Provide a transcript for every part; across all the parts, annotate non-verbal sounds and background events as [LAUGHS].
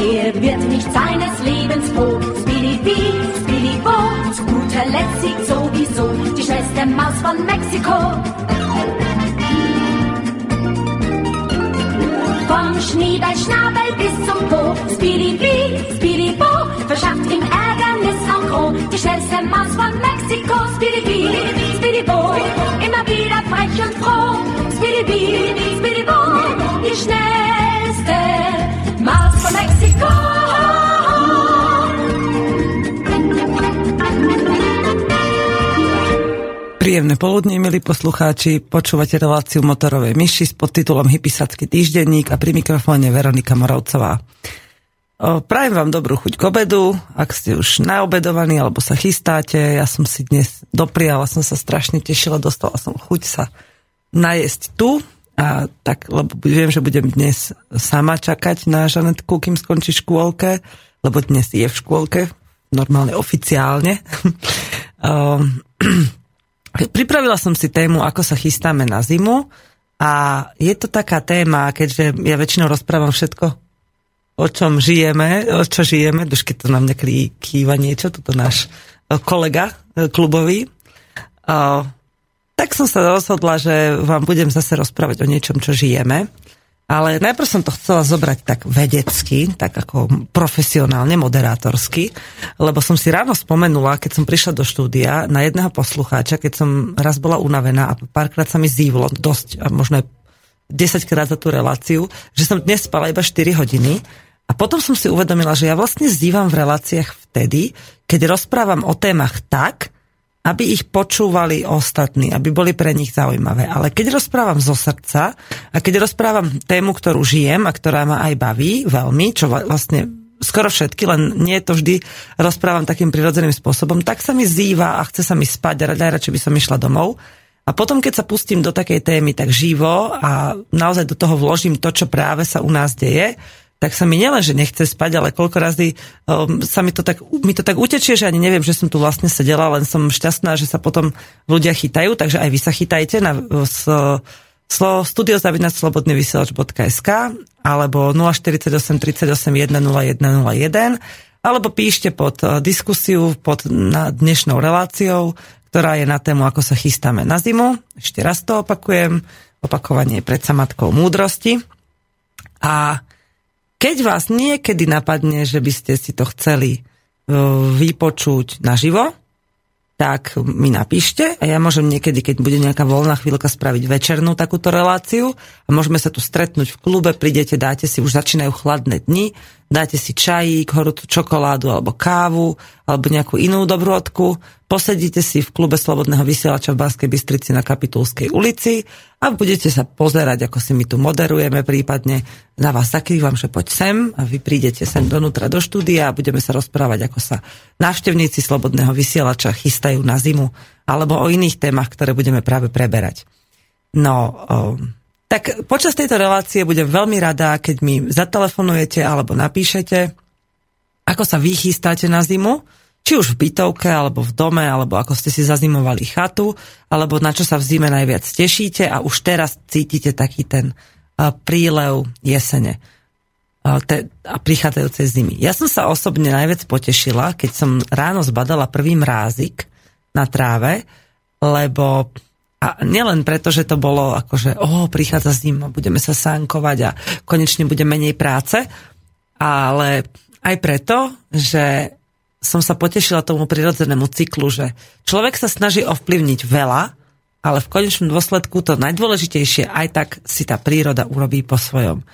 Er wird nicht seines Lebens froh. Speedy Speedy Bo, zu guter Letzt siegt sowieso die schnellste Maus von Mexiko. Vom Schniebelschnabel bis zum Po, Speedy Speedy Bo, verschafft ihm Ärgernis en gros. Die schnellste Maus von Mexiko, Speedy Speedy Bo, immer wieder frech und froh. Speedy Speedy Bo, die schnellste Príjemné poludne, milí poslucháči. Počúvate reláciu motorovej myši s podtitulom Hypisacký týždenník a pri mikrofóne Veronika Moravcová. Prajem vám dobrú chuť k obedu, ak ste už naobedovaní alebo sa chystáte. Ja som si dnes dopriala, som sa strašne tešila, dostala som chuť sa najesť tu, a tak, lebo viem, že budem dnes sama čakať na Žanetku, kým skončí škôlke, lebo dnes je v škôlke, normálne oficiálne. [LAUGHS] [CLEARS THROAT] Pripravila som si tému, ako sa chystáme na zimu a je to taká téma, keďže ja väčšinou rozprávam všetko, o čom žijeme, o čo žijeme, už keď to na mňa kýva niečo, toto náš e, kolega e, klubový, tak som sa rozhodla, že vám budem zase rozprávať o niečom, čo žijeme. Ale najprv som to chcela zobrať tak vedecky, tak ako profesionálne, moderátorsky, lebo som si ráno spomenula, keď som prišla do štúdia na jedného poslucháča, keď som raz bola unavená a párkrát sa mi zívlo dosť, a možno aj 10 krát za tú reláciu, že som dnes spala iba 4 hodiny. A potom som si uvedomila, že ja vlastne zdívam v reláciách vtedy, keď rozprávam o témach tak, aby ich počúvali ostatní, aby boli pre nich zaujímavé. Ale keď rozprávam zo srdca a keď rozprávam tému, ktorú žijem a ktorá ma aj baví veľmi, čo vlastne skoro všetky, len nie to vždy rozprávam takým prirodzeným spôsobom, tak sa mi zýva a chce sa mi spať a radšej by som išla domov. A potom, keď sa pustím do takej témy tak živo a naozaj do toho vložím to, čo práve sa u nás deje, tak sa mi nielen, že nechce spať, ale koľko razy um, sa mi to, tak, mi to tak utečie, že ani neviem, že som tu vlastne sedela, len som šťastná, že sa potom ľudia chytajú, takže aj vy sa chytajte na s, studiozavinačslobodnyvysielač.sk alebo 048 38 101 0101 alebo píšte pod uh, diskusiu pod na dnešnou reláciou, ktorá je na tému, ako sa chystáme na zimu. Ešte raz to opakujem. Opakovanie je predsa matkou múdrosti. A keď vás niekedy napadne, že by ste si to chceli e, vypočuť naživo, tak mi napíšte a ja môžem niekedy, keď bude nejaká voľná chvíľka, spraviť večernú takúto reláciu a môžeme sa tu stretnúť v klube, prídete, dáte si, už začínajú chladné dni, dáte si čajík, horúcu čokoládu alebo kávu alebo nejakú inú dobrodku, posedíte si v klube Slobodného vysielača v Banskej Bystrici na Kapitulskej ulici a budete sa pozerať, ako si my tu moderujeme, prípadne na vás zakrývam, že poď sem a vy prídete sem donútra do štúdia a budeme sa rozprávať, ako sa návštevníci Slobodného vysielača chystajú na zimu alebo o iných témach, ktoré budeme práve preberať. No, um, tak počas tejto relácie budem veľmi rada, keď mi zatelefonujete alebo napíšete, ako sa vy chystáte na zimu, či už v bytovke, alebo v dome, alebo ako ste si zazimovali chatu, alebo na čo sa v zime najviac tešíte a už teraz cítite taký ten prílev jesene a prichádzajúcej zimy. Ja som sa osobne najviac potešila, keď som ráno zbadala prvý mrázik na tráve, lebo a nielen preto, že to bolo akože, oh, prichádza zima, budeme sa sánkovať a konečne bude menej práce, ale aj preto, že som sa potešila tomu prirodzenému cyklu, že človek sa snaží ovplyvniť veľa, ale v konečnom dôsledku to najdôležitejšie aj tak si tá príroda urobí po svojom.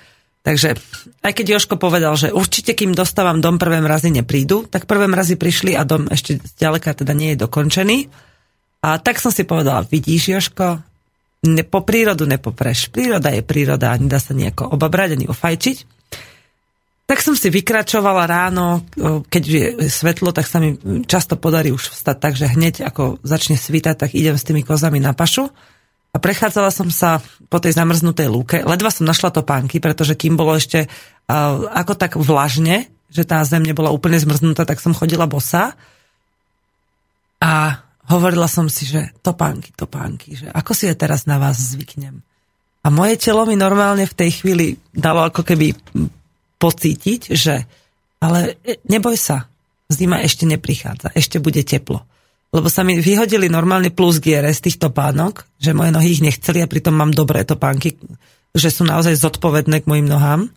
Takže aj keď Joško povedal, že určite kým dostávam dom prvé mrazy neprídu, tak prvé mrazy prišli a dom ešte ďaleka teda nie je dokončený. A tak som si povedala, vidíš Joško, ne, po prírodu nepopreš. Príroda je príroda nedá sa nejako obabrať ani ofajčiť. Tak som si vykračovala ráno, keď je svetlo, tak sa mi často podarí už vstať tak, že hneď ako začne svítať, tak idem s tými kozami na pašu. A prechádzala som sa po tej zamrznutej lúke. Ledva som našla topánky, pretože kým bolo ešte ako tak vlažne, že tá zem nebola úplne zmrznutá, tak som chodila bosa. A hovorila som si, že topánky, topánky, že ako si je teraz na vás zvyknem. A moje telo mi normálne v tej chvíli dalo ako keby pocítiť, že ale neboj sa, zima ešte neprichádza, ešte bude teplo. Lebo sa mi vyhodili normálne plus giere z týchto pánok, že moje nohy ich nechceli a pritom mám dobré topánky, že sú naozaj zodpovedné k mojim nohám.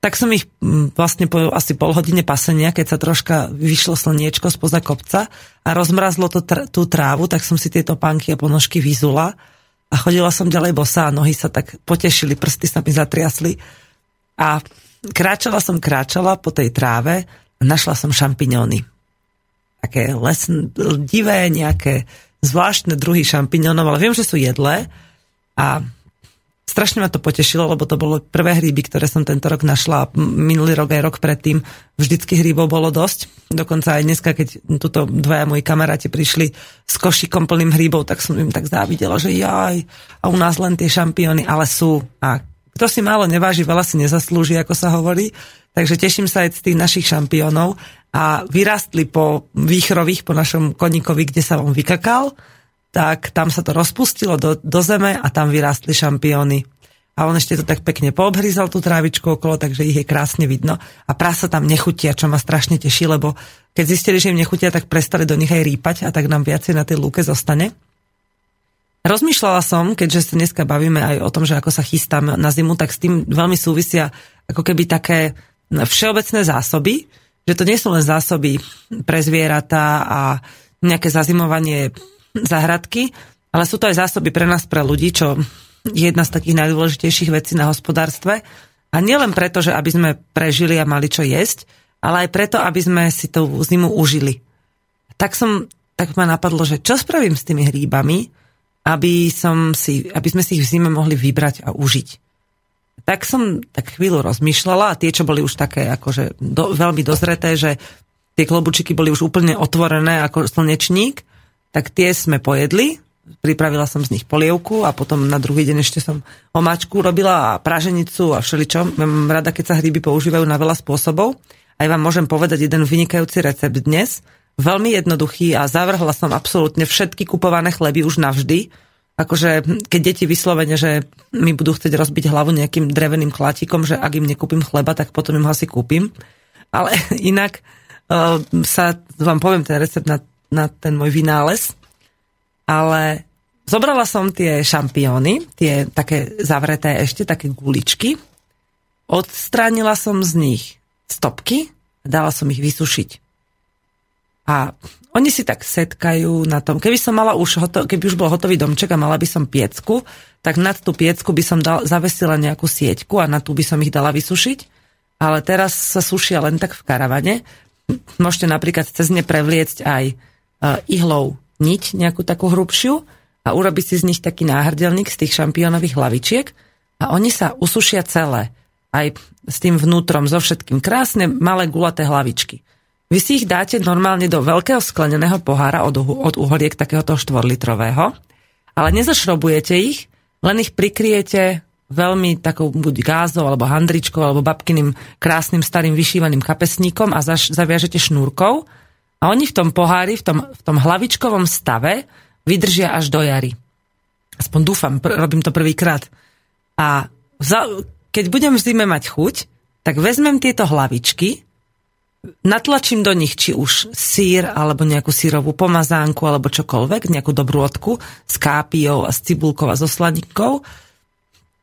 Tak som ich vlastne po asi pol hodine pasenia, keď sa troška vyšlo slniečko spoza kopca a rozmrazlo to tr- tú trávu, tak som si tieto pánky a ponožky vyzula a chodila som ďalej bosá a nohy sa tak potešili, prsty sa mi zatriasli a kráčala som, kráčala po tej tráve a našla som šampiňóny. Také lesn, divé, nejaké zvláštne druhy šampiňónov, ale viem, že sú jedlé a strašne ma to potešilo, lebo to bolo prvé hríby, ktoré som tento rok našla a minulý rok aj rok predtým vždycky hríbov bolo dosť. Dokonca aj dneska, keď tuto dvaja moji kamaráti prišli s košikom plným hríbov, tak som im tak závidela, že jaj, a u nás len tie šampióny, ale sú. A kto si málo neváži, veľa si nezaslúži, ako sa hovorí. Takže teším sa aj z tých našich šampiónov a vyrastli po výchrových, po našom koníkovi, kde sa on vykakal tak tam sa to rozpustilo do, do zeme a tam vyrástli šampióny. A on ešte to tak pekne poobhryzal tú trávičku okolo, takže ich je krásne vidno. A prasa tam nechutia, čo ma strašne teší, lebo keď zistili, že im nechutia, tak prestali do nich aj rýpať a tak nám viacej na tej lúke zostane. Rozmýšľala som, keďže sa dneska bavíme aj o tom, že ako sa chystám na zimu, tak s tým veľmi súvisia ako keby také všeobecné zásoby, že to nie sú len zásoby pre zvieratá a nejaké zazimovanie záhradky, ale sú to aj zásoby pre nás, pre ľudí, čo je jedna z takých najdôležitejších vecí na hospodárstve. A nielen preto, že aby sme prežili a mali čo jesť, ale aj preto, aby sme si tú zimu užili. Tak som, tak ma napadlo, že čo spravím s tými hríbami, aby, som si, aby sme si ich v zime mohli vybrať a užiť. Tak som tak chvíľu rozmýšľala a tie, čo boli už také akože do, veľmi dozreté, že tie klobučiky boli už úplne otvorené ako slnečník, tak tie sme pojedli, pripravila som z nich polievku a potom na druhý deň ešte som omáčku robila a praženicu a všeličo. Mám rada, keď sa hryby používajú na veľa spôsobov. Aj vám môžem povedať jeden vynikajúci recept dnes. Veľmi jednoduchý a zavrhla som absolútne všetky kupované chleby už navždy. Akože keď deti vyslovene, že mi budú chcieť rozbiť hlavu nejakým dreveným klátikom, že ak im nekúpim chleba, tak potom im ho asi kúpim. Ale [LAUGHS] inak uh, sa vám poviem ten recept na na ten môj vynález, ale zobrala som tie šampióny, tie také zavreté ešte, také guličky, odstránila som z nich stopky a dala som ich vysušiť. A oni si tak setkajú na tom. Keby som mala už, hoto, keby už bol hotový domček a mala by som piecku, tak nad tú piecku by som dal, zavesila nejakú sieťku a na tú by som ich dala vysušiť. Ale teraz sa sušia len tak v karavane. Môžete napríklad cez ne prevliecť aj ihlou niť, nejakú takú hrubšiu a urobiť si z nich taký náhrdelník z tých šampiónových hlavičiek a oni sa usušia celé. Aj s tým vnútrom, so všetkým. Krásne malé gulaté hlavičky. Vy si ich dáte normálne do veľkého skleneného pohára od, od uholiek takéhoto štvorlitrového, ale nezašrobujete ich, len ich prikriete veľmi takou buď gázou, alebo handričkou, alebo babkyným krásnym starým vyšívaným kapesníkom a zaviažete šnúrkou a oni v tom pohári, v tom, v tom hlavičkovom stave vydržia až do jary. Aspoň dúfam, pr- robím to prvýkrát. A za, keď budem v zime mať chuť, tak vezmem tieto hlavičky, natlačím do nich či už sír, alebo nejakú sírovú pomazánku, alebo čokoľvek, nejakú dobrú odku s kápiou a s cibulkou a so sladinkou,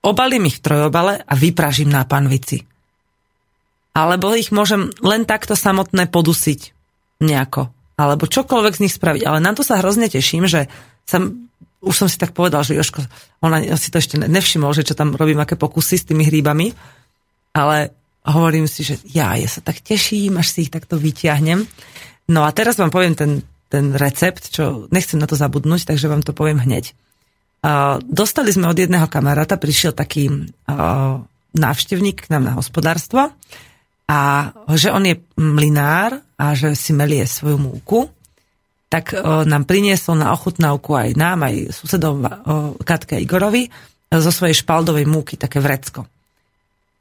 obalím ich v trojobale a vypražím na panvici. Alebo ich môžem len takto samotné podusiť nejako. Alebo čokoľvek z nich spraviť. Ale na to sa hrozne teším, že som, už som si tak povedal, že Joško, ona si to ešte nevšimol, že čo tam robím, aké pokusy s tými hríbami. Ale hovorím si, že ja, ja sa tak teším, až si ich takto vyťahnem. No a teraz vám poviem ten, ten recept, čo nechcem na to zabudnúť, takže vám to poviem hneď. Uh, dostali sme od jedného kamaráta, prišiel taký uh, návštevník k nám na hospodárstvo a že on je mlinár a že si melie svoju múku, tak o, nám priniesol na ochutnávku aj nám, aj susedom o, Katke Igorovi zo svojej špaldovej múky také vrecko.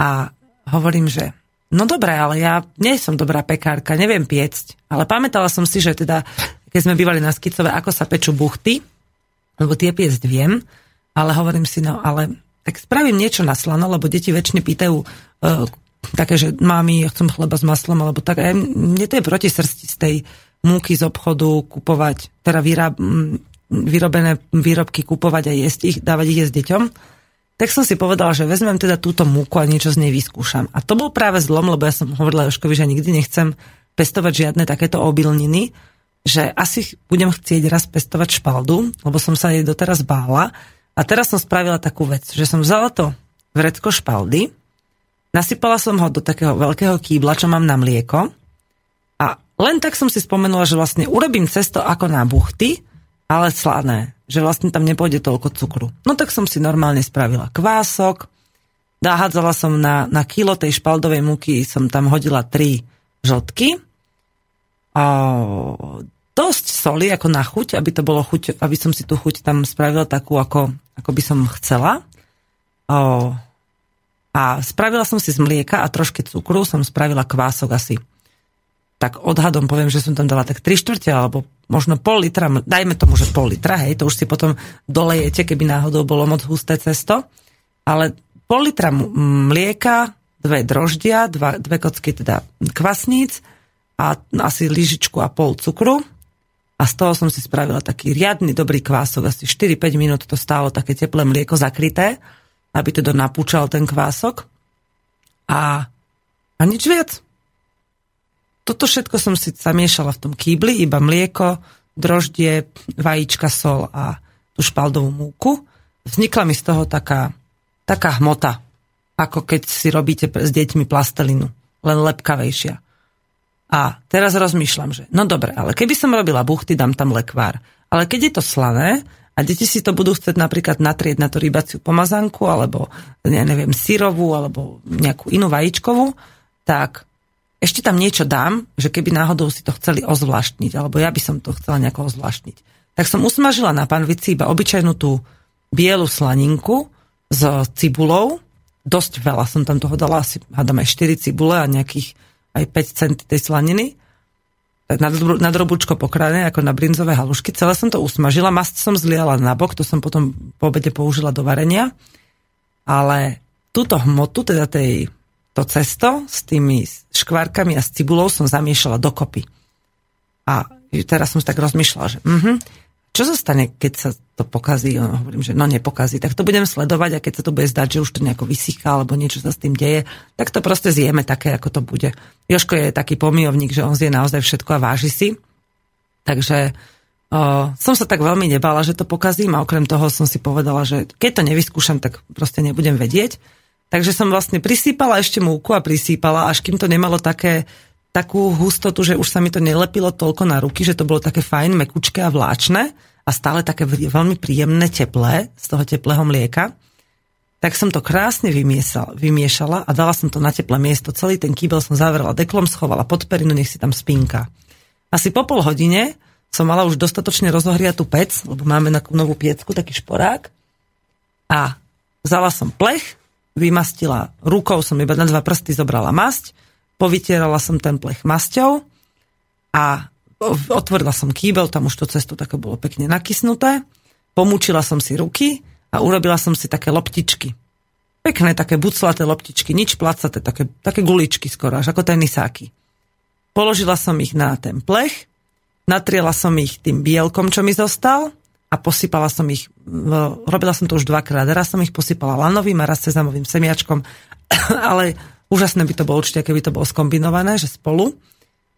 A hovorím, že no dobré, ale ja nie som dobrá pekárka, neviem piecť, ale pamätala som si, že teda, keď sme bývali na Skicove, ako sa pečú buchty, lebo tie piecť viem, ale hovorím si, no ale tak spravím niečo na slano, lebo deti väčšine pýtajú, také, že mami, ja chcem chleba s maslom, alebo tak. A mne to je proti srsti z tej múky z obchodu kupovať, teda vyráb, vyrobené výrobky kupovať a jesť ich, dávať ich jesť deťom. Tak som si povedala, že vezmem teda túto múku a niečo z nej vyskúšam. A to bol práve zlom, lebo ja som hovorila Joškovi, že nikdy nechcem pestovať žiadne takéto obilniny, že asi budem chcieť raz pestovať špaldu, lebo som sa jej doteraz bála. A teraz som spravila takú vec, že som vzala to vrecko špaldy, nasypala som ho do takého veľkého kýbla, čo mám na mlieko a len tak som si spomenula, že vlastne urobím cesto ako na buchty, ale slané, že vlastne tam nepôjde toľko cukru. No tak som si normálne spravila kvások, nahádzala som na, na kilo tej špaldovej múky, som tam hodila tri žltky, a dosť soli ako na chuť, aby to bolo chuť, aby som si tú chuť tam spravila takú, ako, ako by som chcela. O, a spravila som si z mlieka a trošky cukru, som spravila kvások asi. Tak odhadom poviem, že som tam dala tak 3 štvrte alebo možno pol litra, dajme tomu, že pol litra, hej, to už si potom dolejete, keby náhodou bolo moc husté cesto, ale pol litra mlieka, dve droždia, dva, dve kocky teda kvasníc a asi lyžičku a pol cukru. A z toho som si spravila taký riadny dobrý kvások, asi 4-5 minút to stálo také teplé mlieko zakryté, aby teda napúčal ten kvások a, a nič viac toto všetko som si zamiešala v tom kýbli, iba mlieko, droždie, vajíčka, sol a tú špaldovú múku. Vznikla mi z toho taká, taká hmota, ako keď si robíte s deťmi plastelinu, len lepkavejšia. A teraz rozmýšľam, že no dobre, ale keby som robila buchty, dám tam lekvár. Ale keď je to slané a deti si to budú chcieť napríklad natrieť na tú rybaciu pomazanku alebo, ja neviem, syrovú alebo nejakú inú vajíčkovú, tak ešte tam niečo dám, že keby náhodou si to chceli ozvláštniť, alebo ja by som to chcela nejako ozvláštniť. Tak som usmažila na panvici iba obyčajnú tú bielu slaninku s cibulou. Dosť veľa som tam toho dala, asi hádam aj 4 cibule a nejakých aj 5 cent tej slaniny. Na, na drobučko pokradené, ako na brinzové halušky. Celé som to usmažila, mast som zliala na bok, to som potom po obede použila do varenia. Ale túto hmotu, teda tej to cesto s tými škvárkami a s cibulou som zamiešala dokopy. A teraz som si tak rozmýšľala, že uh-huh, čo sa stane, keď sa to pokazí? No, hovorím, že no nepokazí. Tak to budem sledovať a keď sa to bude zdať, že už to nejako vysychá alebo niečo sa s tým deje, tak to proste zjeme také, ako to bude. Joško je taký pomijovník, že on zje naozaj všetko a váži si. Takže o, som sa tak veľmi nebala, že to pokazím a okrem toho som si povedala, že keď to nevyskúšam, tak proste nebudem vedieť. Takže som vlastne prisýpala ešte múku a prisýpala, až kým to nemalo také, takú hustotu, že už sa mi to nelepilo toľko na ruky, že to bolo také fajn, mekučké a vláčne a stále také veľmi príjemné, teplé z toho teplého mlieka. Tak som to krásne vymiesala, vymiešala a dala som to na teplé miesto. Celý ten kýbel som zavrela deklom, schovala pod perinu, nech si tam spinka. Asi po pol hodine som mala už dostatočne rozohriatú pec, lebo máme na novú piecku, taký šporák. A vzala som plech, vymastila rukou, som iba na dva prsty zobrala masť, povytierala som ten plech masťou a otvorila som kýbel, tam už to cesto také bolo pekne nakysnuté, pomúčila som si ruky a urobila som si také loptičky. Pekné také buclaté loptičky, nič placaté, také, také guličky skoro, až ako tenisáky. Položila som ich na ten plech, natriela som ich tým bielkom, čo mi zostal a posypala som ich, robila som to už dvakrát, raz som ich posypala lanovým a raz sezamovým semiačkom, [COUGHS] ale úžasné by to bolo určite, keby to bolo skombinované, že spolu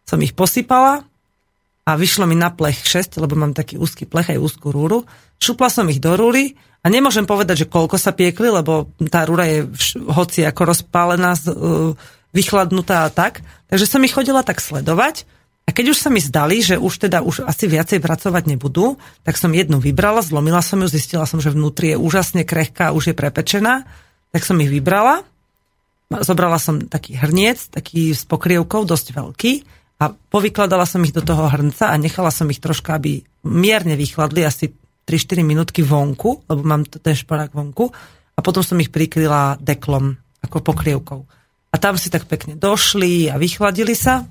som ich posypala a vyšlo mi na plech 6, lebo mám taký úzky plech aj úzkú rúru. Šupla som ich do rúry a nemôžem povedať, že koľko sa piekli, lebo tá rúra je hoci ako rozpálená, e, vychladnutá a tak. Takže som ich chodila tak sledovať a keď už sa mi zdali, že už teda už asi viacej pracovať nebudú, tak som jednu vybrala, zlomila som ju, zistila som, že vnútri je úžasne krehká, už je prepečená, tak som ich vybrala. Zobrala som taký hrniec, taký s pokrievkou, dosť veľký a povykladala som ich do toho hrnca a nechala som ich troška, aby mierne vychladli, asi 3-4 minútky vonku, lebo mám ten šporák vonku a potom som ich prikryla deklom, ako pokrievkou. A tam si tak pekne došli a vychladili sa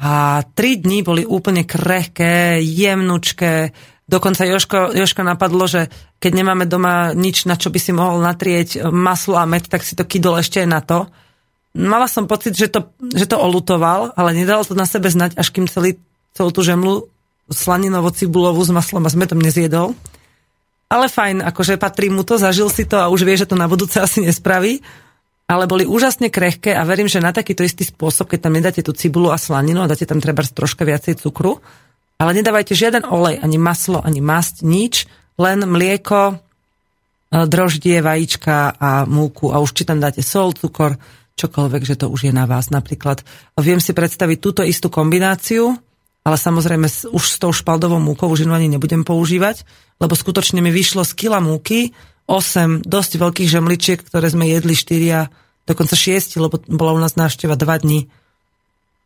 a tri dní boli úplne krehké, jemnučké. Dokonca Joško, Joško napadlo, že keď nemáme doma nič, na čo by si mohol natrieť maslo a med, tak si to kydol ešte aj na to. mala som pocit, že to, že to olutoval, ale nedal to na sebe znať, až kým celý, celú tú žemlu slaninovo-cibulovú s maslom a smetom nezjedol. Ale fajn, akože patrí mu to, zažil si to a už vie, že to na budúce asi nespraví. Ale boli úžasne krehké a verím, že na takýto istý spôsob, keď tam nedáte tú cibulu a slaninu a dáte tam treba troška viacej cukru, ale nedávajte žiaden olej, ani maslo, ani masť, nič, len mlieko, e, droždie, vajíčka a múku a už či tam dáte sol, cukor, čokoľvek, že to už je na vás. Napríklad viem si predstaviť túto istú kombináciu, ale samozrejme už s tou špaldovou múkou už ani nebudem používať, lebo skutočne mi vyšlo z kila múky 8 dosť veľkých žemličiek, ktoré sme jedli 4, dokonca 6, lebo bola u nás návšteva 2 dní.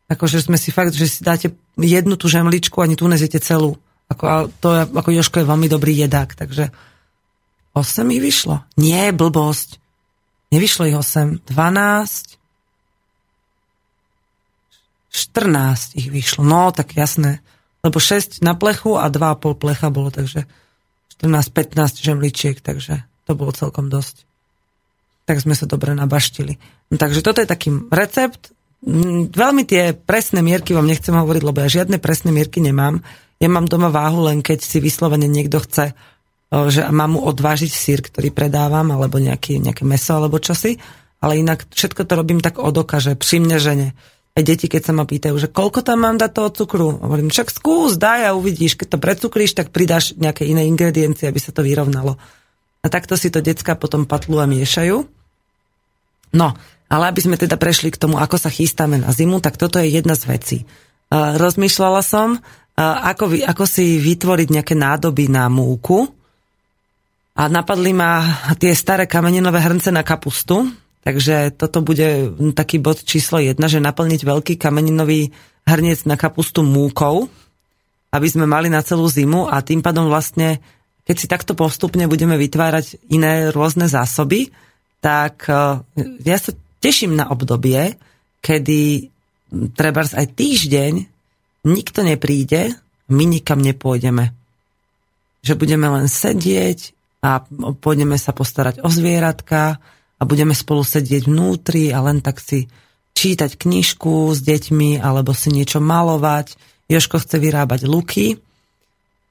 Akože sme si fakt, že si dáte jednu tú žemličku, ani tu nezjete celú. Ako, a to je, ako Joško je veľmi dobrý jedák, takže 8 ich vyšlo. Nie, blbosť. Nevyšlo ich 8, 12, 14 ich vyšlo. No, tak jasné. Lebo 6 na plechu a 2,5 plecha bolo, takže 14-15 žemličiek, takže to bolo celkom dosť. Tak sme sa dobre nabaštili. No, takže toto je taký recept. Mm, veľmi tie presné mierky vám nechcem hovoriť, lebo ja žiadne presné mierky nemám. Ja mám doma váhu len keď si vyslovene niekto chce, že mám mu odvážiť sír, ktorý predávam, alebo nejaký, nejaké meso, alebo čosi. Ale inak všetko to robím tak od oka, že žene aj deti, keď sa ma pýtajú, že koľko tam mám dať toho cukru, hovorím, však skús, daj a uvidíš, keď to precukríš, tak pridáš nejaké iné ingrediencie, aby sa to vyrovnalo. A takto si to decka potom patlu a miešajú. No, ale aby sme teda prešli k tomu, ako sa chystáme na zimu, tak toto je jedna z vecí. Uh, rozmýšľala som, uh, ako, ako si vytvoriť nejaké nádoby na múku. A napadli ma tie staré kameninové hrnce na kapustu, Takže toto bude taký bod číslo jedna, že naplniť veľký kameninový hrniec na kapustu múkou, aby sme mali na celú zimu. A tým pádom vlastne, keď si takto postupne budeme vytvárať iné rôzne zásoby, tak e, ja sa teším na obdobie, kedy treba aj týždeň nikto nepríde, my nikam nepôjdeme. Že budeme len sedieť a pôjdeme sa postarať o zvieratka, a budeme spolu sedieť vnútri a len tak si čítať knižku s deťmi alebo si niečo malovať. Joško chce vyrábať luky,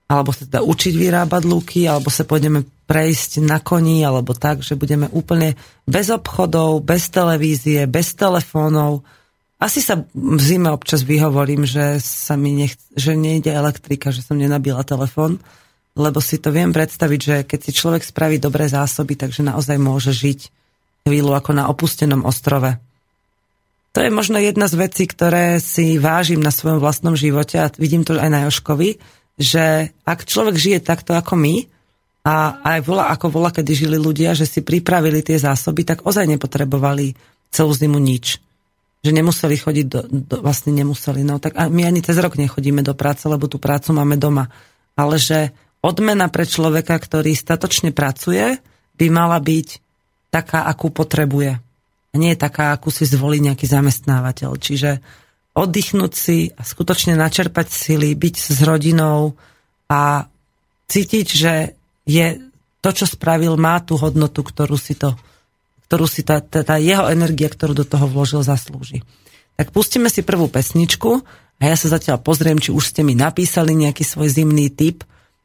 alebo sa teda učiť vyrábať luky, alebo sa pôjdeme prejsť na koni, alebo tak, že budeme úplne bez obchodov, bez televízie, bez telefónov. Asi sa v zime občas vyhovorím, že sa mi nech, že nejde elektrika, že som nenabila telefón, lebo si to viem predstaviť, že keď si človek spraví dobré zásoby, takže naozaj môže žiť chvíľu ako na opustenom ostrove. To je možno jedna z vecí, ktoré si vážim na svojom vlastnom živote a vidím to aj na Joškovi, že ak človek žije takto ako my a aj vola, ako vola, kedy žili ľudia, že si pripravili tie zásoby, tak ozaj nepotrebovali celú zimu nič. Že nemuseli chodiť, do, do, vlastne nemuseli. No tak a my ani cez rok nechodíme do práce, lebo tú prácu máme doma. Ale že odmena pre človeka, ktorý statočne pracuje, by mala byť taká, akú potrebuje. A nie taká, akú si zvolí nejaký zamestnávateľ. Čiže oddychnúť si a skutočne načerpať sily, byť s rodinou a cítiť, že je to, čo spravil, má tú hodnotu, ktorú si to ktorú si tá, tá, tá jeho energia, ktorú do toho vložil, zaslúži. Tak pustíme si prvú pesničku a ja sa zatiaľ pozriem, či už ste mi napísali nejaký svoj zimný typ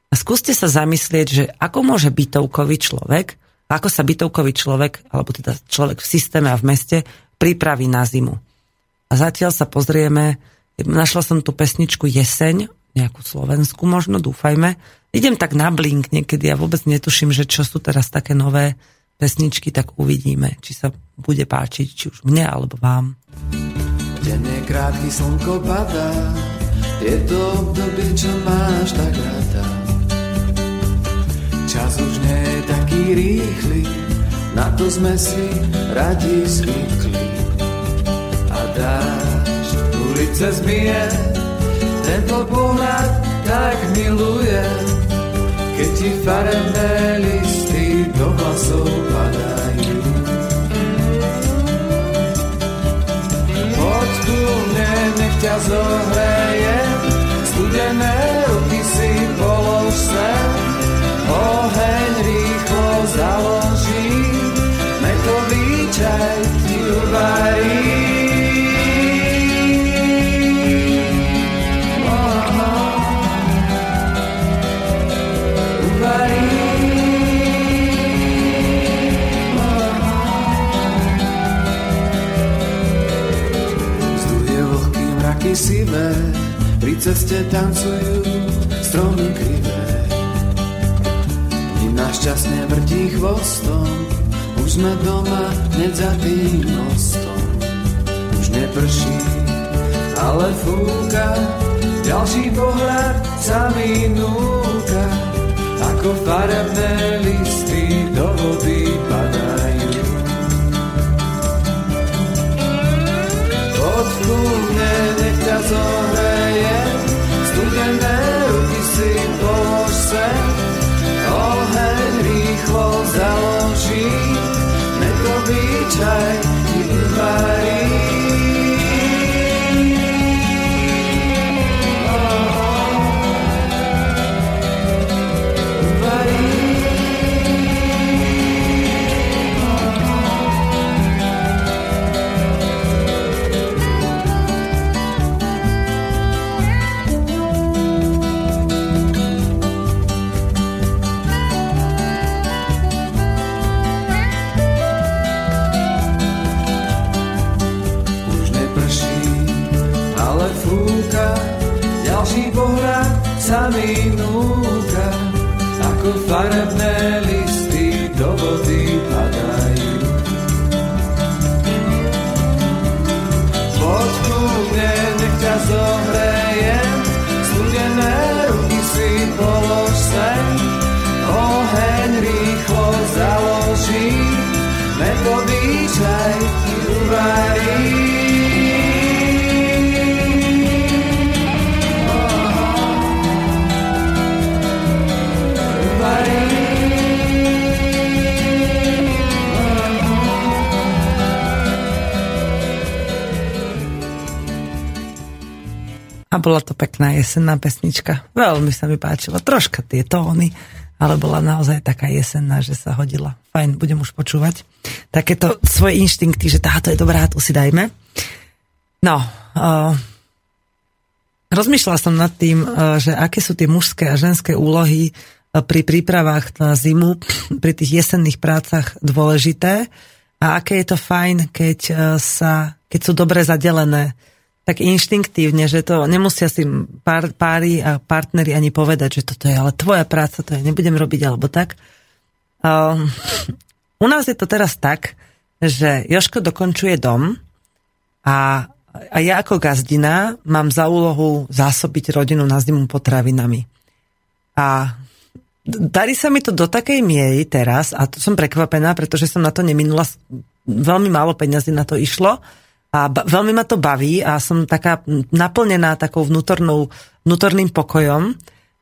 a skúste sa zamyslieť, že ako môže bytovkový človek ako sa bytovkový človek, alebo teda človek v systéme a v meste pripraví na zimu. A zatiaľ sa pozrieme, našla som tú pesničku Jeseň, nejakú slovensku možno, dúfajme. Idem tak na blink niekedy, ja vôbec netuším, že čo sú teraz také nové pesničky, tak uvidíme, či sa bude páčiť, či už mne alebo vám. Denne krátky slnko padá, je to obdobie, čo máš tak ráda. Čas už nie je taký rýchly, na to sme si radi zvykli. A dáš ulice zmije, ten tvoj pohľad tak miluje, keď ti farebné listy do vlasov padajú. Poď ku mne, nech ťa zohrejem, studené ruky si polož sem, rýchlo ceste tancujú stromy krivé. Ním nás šťastne vrtí chvostom, už sme doma hneď za tým mostom. Už neprší, ale fúka, ďalší pohľad sa mi núka, ako farebné listy do vody padajú. Odkúne, nech ťa zohreje, polož sem, oheň rýchlo založí, metový čaj ti uvarí. sa mi núka, ako farebné listy do vody padajú. A bola to pekná jesenná pesnička. Veľmi sa mi páčila. Troška tie tóny, ale bola naozaj taká jesenná, že sa hodila. Fajn, budem už počúvať. Takéto svoje inštinkty, že táto je dobrá, tu si dajme. No, uh, rozmýšľala som nad tým, uh, že aké sú tie mužské a ženské úlohy uh, pri prípravách na zimu, pri tých jesenných prácach dôležité a aké je to fajn, keď, uh, sa, keď sú dobre zadelené tak inštinktívne, že to nemusia si pár, páry a partnery ani povedať, že toto je ale tvoja práca, to ja nebudem robiť alebo tak. Um, u nás je to teraz tak, že Joško dokončuje dom a, a ja ako gazdina mám za úlohu zásobiť rodinu na zimu potravinami. A darí sa mi to do takej miery teraz, a to som prekvapená, pretože som na to neminula, veľmi málo peňazí na to išlo, a ba- veľmi ma to baví a som taká naplnená takou vnútornou, vnútorným pokojom,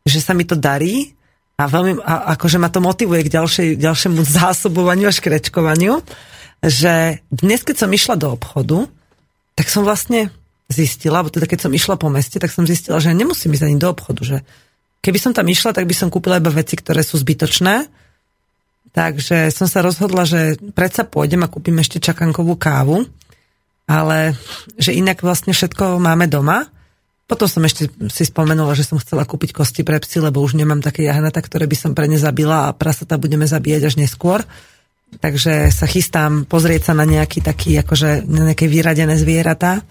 že sa mi to darí a veľmi, a, akože ma to motivuje k ďalšej, ďalšiemu zásobovaniu a škrečkovaniu, že dnes, keď som išla do obchodu, tak som vlastne zistila, alebo teda keď som išla po meste, tak som zistila, že nemusím ísť ani do obchodu, že keby som tam išla, tak by som kúpila iba veci, ktoré sú zbytočné, takže som sa rozhodla, že predsa pôjdem a kúpim ešte čakankovú kávu, ale že inak vlastne všetko máme doma. Potom som ešte si spomenula, že som chcela kúpiť kosti pre psy, lebo už nemám také jahnata, ktoré by som pre ne zabila a prasata budeme zabíjať až neskôr. Takže sa chystám pozrieť sa na nejaký taký, akože na nejaké vyradené zvieratá,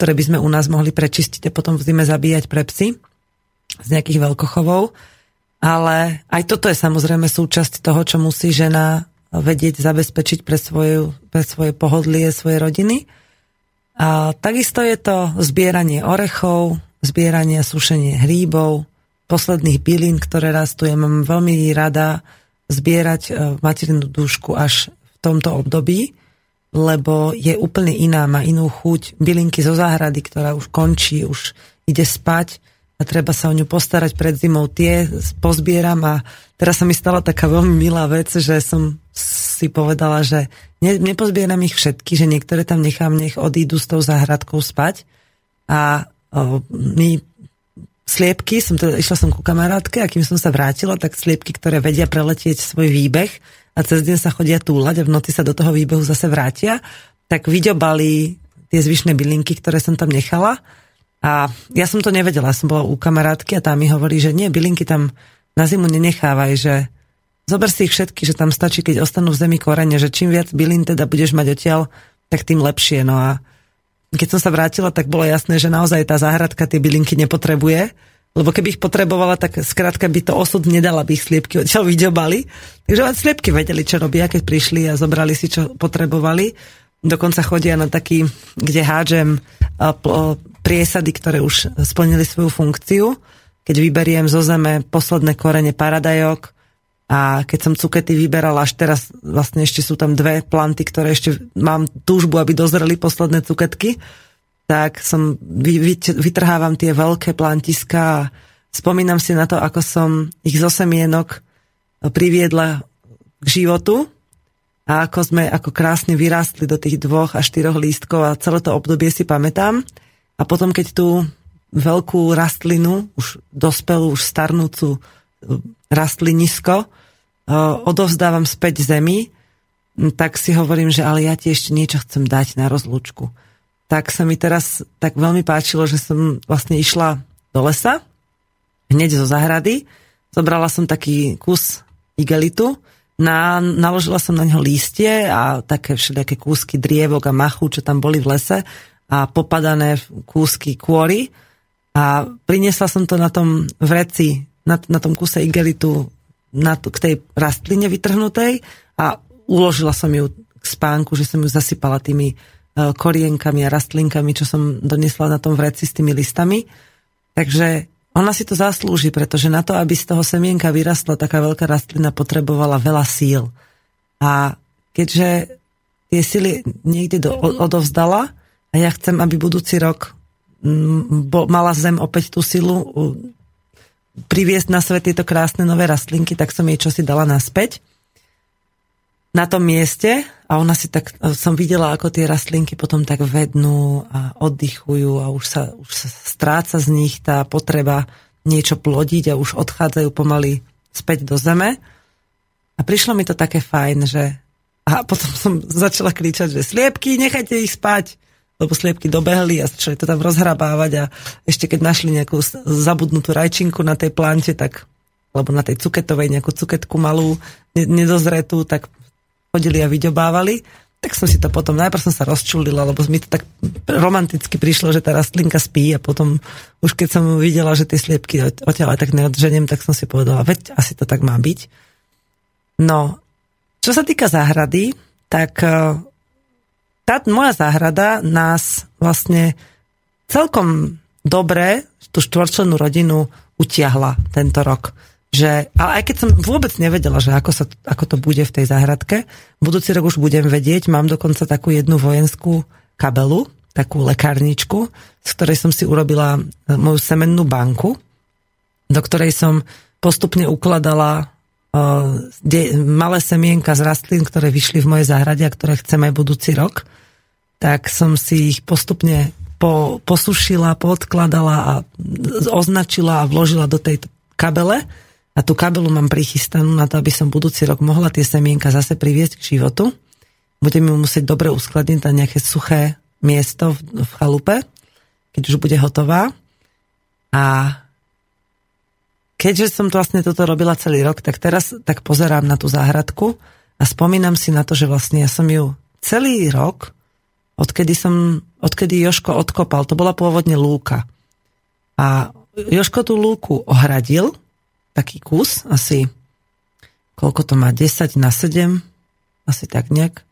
ktoré by sme u nás mohli prečistiť a potom v zime zabíjať pre psy z nejakých veľkochovov. Ale aj toto je samozrejme súčasť toho, čo musí žena vedieť zabezpečiť pre, svoju, pre svoje pohodlie svojej rodiny. A takisto je to zbieranie orechov, zbieranie a sušenie hríbov, posledných bylín, ktoré rastú. Ja mám veľmi rada zbierať e, materinú dúšku až v tomto období, lebo je úplne iná, má inú chuť. Bylinky zo záhrady, ktorá už končí, už ide spať a treba sa o ňu postarať pred zimou. Tie pozbieram a teraz sa mi stala taká veľmi milá vec, že som si povedala, že ne, nepozbieram ich všetky, že niektoré tam nechám, nech odídu s tou záhradkou spať. A o, my sliepky, som teda, išla som ku kamarátke a kým som sa vrátila, tak sliepky, ktoré vedia preletieť svoj výbeh a cez deň sa chodia túlať a v noci sa do toho výbehu zase vrátia, tak vyďobali tie zvyšné bylinky, ktoré som tam nechala. A ja som to nevedela, som bola u kamarátky a tá mi hovorí, že nie, bylinky tam na zimu nenechávaj, že zober si ich všetky, že tam stačí, keď ostanú v zemi korene, že čím viac bylín teda budeš mať odtiaľ, tak tým lepšie. No a keď som sa vrátila, tak bolo jasné, že naozaj tá záhradka tie bylinky nepotrebuje, lebo keby ich potrebovala, tak skrátka by to osud nedala, by ich sliepky odtiaľ vyďobali. Takže len sliepky vedeli, čo robia, keď prišli a zobrali si, čo potrebovali. Dokonca chodia na taký, kde hádžem priesady, ktoré už splnili svoju funkciu. Keď vyberiem zo zeme posledné korene paradajok a keď som cukety vyberala, až teraz vlastne ešte sú tam dve planty, ktoré ešte mám túžbu, aby dozreli posledné cuketky, tak som vytrhávam tie veľké plantiska a spomínam si na to, ako som ich zo semienok priviedla k životu a ako sme ako krásne vyrástli do tých dvoch a štyroch lístkov a celé to obdobie si pamätám. A potom, keď tú veľkú rastlinu, už dospelú, už starnúcu rastlinisko, odovzdávam späť zemi, tak si hovorím, že ale ja ti ešte niečo chcem dať na rozlúčku. Tak sa mi teraz tak veľmi páčilo, že som vlastne išla do lesa, hneď zo zahrady, zobrala som taký kus igelitu, na, naložila som na ňo lístie a také všelijaké kúsky drievok a machu, čo tam boli v lese a popadané kúsky kôry. A priniesla som to na tom vreci, na, na tom kuse igelitu na, k tej rastline vytrhnutej a uložila som ju k spánku, že som ju zasypala tými E, korienkami a rastlinkami, čo som donesla na tom vreci s tými listami. Takže ona si to zaslúži, pretože na to, aby z toho semienka vyrastla taká veľká rastlina, potrebovala veľa síl. A keďže tie sily niekde do, odovzdala a ja chcem, aby budúci rok mala zem opäť tú silu priviesť na svet tieto krásne nové rastlinky, tak som jej čosi dala naspäť na tom mieste a ona si tak, som videla, ako tie rastlinky potom tak vednú a oddychujú a už sa, už sa stráca z nich tá potreba niečo plodiť a už odchádzajú pomaly späť do zeme. A prišlo mi to také fajn, že a potom som [LAUGHS] začala kričať, že sliepky, nechajte ich spať, lebo sliepky dobehli a začali to tam rozhrabávať a ešte keď našli nejakú zabudnutú rajčinku na tej plante, tak alebo na tej cuketovej nejakú cuketku malú, nedozretú, tak chodili a vyďobávali, tak som si to potom, najprv som sa rozčulila, lebo mi to tak romanticky prišlo, že tá rastlinka spí a potom už keď som videla, že tie sliepky odtiaľ tak neodženiem, tak som si povedala, veď asi to tak má byť. No, čo sa týka záhrady, tak e, tá moja záhrada nás vlastne celkom dobre, tú štvorčlenú rodinu utiahla tento rok. Že, ale aj keď som vôbec nevedela, že ako, sa, ako to bude v tej záhradke, budúci rok už budem vedieť, mám dokonca takú jednu vojenskú kabelu, takú lekárničku, z ktorej som si urobila e, moju semennú banku, do ktorej som postupne ukladala de, malé semienka z rastlín, ktoré vyšli v mojej záhrade a ktoré chcem aj budúci rok. Tak som si ich postupne po, posušila, podkladala a označila a vložila do tej kabele a tú kabelu mám prichystanú na to, aby som budúci rok mohla tie semienka zase priviesť k životu. Budem ju musieť dobre uskladniť na nejaké suché miesto v, v chalupe, keď už bude hotová. A keďže som to vlastne toto robila celý rok, tak teraz tak pozerám na tú záhradku a spomínam si na to, že vlastne ja som ju celý rok, odkedy som, odkedy Joško odkopal, to bola pôvodne lúka. A Joško tú lúku ohradil taký kus, asi koľko to má, 10 na 7, asi tak nejak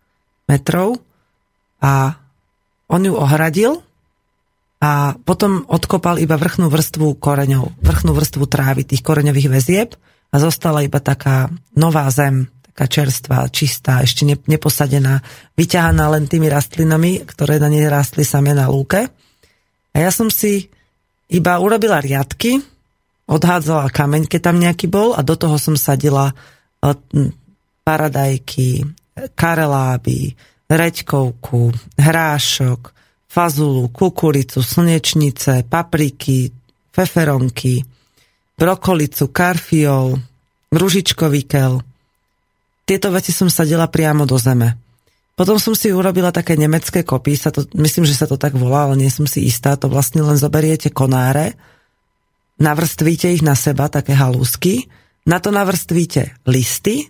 metrov a on ju ohradil a potom odkopal iba vrchnú vrstvu koreňov, vrchnú vrstvu trávy, tých koreňových väzieb a zostala iba taká nová zem, taká čerstvá, čistá, ešte neposadená, vyťahaná len tými rastlinami, ktoré na nej rástli samé na lúke. A ja som si iba urobila riadky, odhádzala kameň, keď tam nejaký bol a do toho som sadila e, paradajky, kareláby, reďkovku, hrášok, fazulu, kukuricu, slnečnice, papriky, feferonky, brokolicu, karfiol, ružičkový kel. Tieto veci som sadila priamo do zeme. Potom som si urobila také nemecké kopy, sa to, myslím, že sa to tak volá, ale nie som si istá, to vlastne len zoberiete konáre, navrstvíte ich na seba, také halúsky, na to navrstvíte listy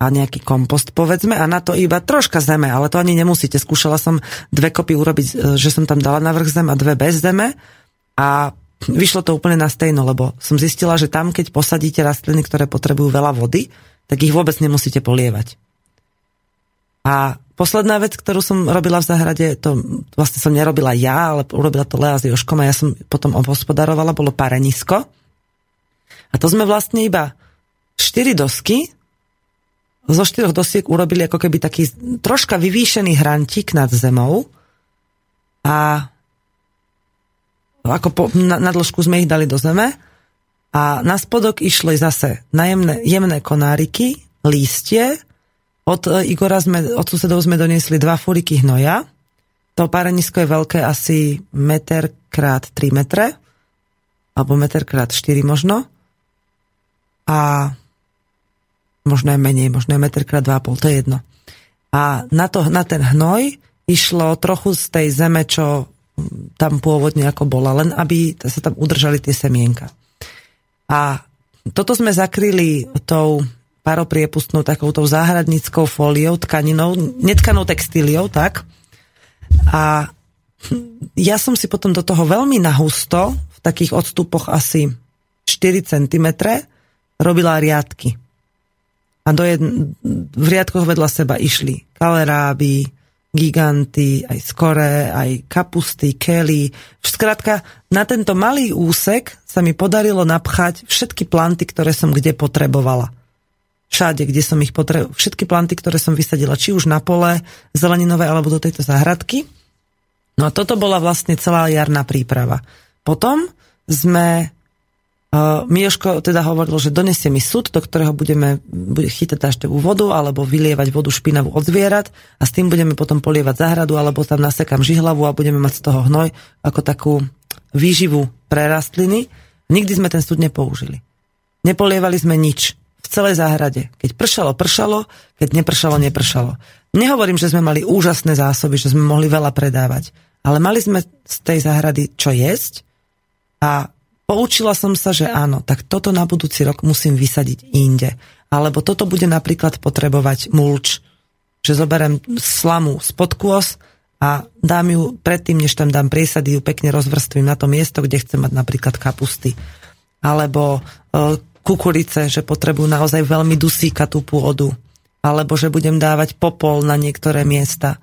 a nejaký kompost, povedzme, a na to iba troška zeme, ale to ani nemusíte. Skúšala som dve kopy urobiť, e, že som tam dala na vrch zem a dve bez zeme a vyšlo to úplne na stejno, lebo som zistila, že tam, keď posadíte rastliny, ktoré potrebujú veľa vody, tak ich vôbec nemusíte polievať. A posledná vec, ktorú som robila v záhrade, to vlastne som nerobila ja, ale urobila to Lea s Joškom a ja som potom obhospodarovala, bolo parenisko. A to sme vlastne iba 4 dosky, zo štyroch dosiek urobili ako keby taký troška vyvýšený hrantík nad zemou. A ako po, na, na dĺžku sme ich dali do zeme. A na spodok išli zase najemné, jemné konáriky, lístie, od e, Igora sme, od susedov sme doniesli dva furiky hnoja, to párenisko je veľké asi meter krát 3 metre, alebo meter krát 4 možno. A možno je menej, možno je meter krát 2,5, to je jedno. A na, to, na ten hnoj išlo trochu z tej zeme, čo tam pôvodne ako bola, len aby sa tam udržali tie semienka. A toto sme zakryli tou paropriepustnou takouto záhradníckou fóliou, tkaninou, netkanou textíliou, tak. A ja som si potom do toho veľmi nahusto, v takých odstupoch asi 4 cm, robila riadky. A do jedn, v riadkoch vedľa seba išli kaleráby, giganty, aj skore, aj kapusty, kely. Skrátka, na tento malý úsek sa mi podarilo napchať všetky planty, ktoré som kde potrebovala. Všade, kde som ich potrebovala. Všetky planty, ktoré som vysadila, či už na pole, zeleninové, alebo do tejto záhradky. No a toto bola vlastne celá jarná príprava. Potom sme Uh, teda hovoril, že donesie mi súd, do ktorého budeme bude chytať dažďovú vodu alebo vylievať vodu špinavú od zvierat a s tým budeme potom polievať záhradu alebo tam nasekám žihlavu a budeme mať z toho hnoj ako takú výživu pre rastliny. Nikdy sme ten súd nepoužili. Nepolievali sme nič v celej záhrade. Keď pršalo, pršalo, keď nepršalo, nepršalo. Nehovorím, že sme mali úžasné zásoby, že sme mohli veľa predávať, ale mali sme z tej záhrady čo jesť a Poučila som sa, že áno, tak toto na budúci rok musím vysadiť inde. Alebo toto bude napríklad potrebovať mulč, že zoberiem slamu spod kôs a dám ju predtým, než tam dám priesady, ju pekne rozvrstvím na to miesto, kde chcem mať napríklad kapusty. Alebo e, kukurice, že potrebujú naozaj veľmi dusíkatú pôdu. Alebo že budem dávať popol na niektoré miesta.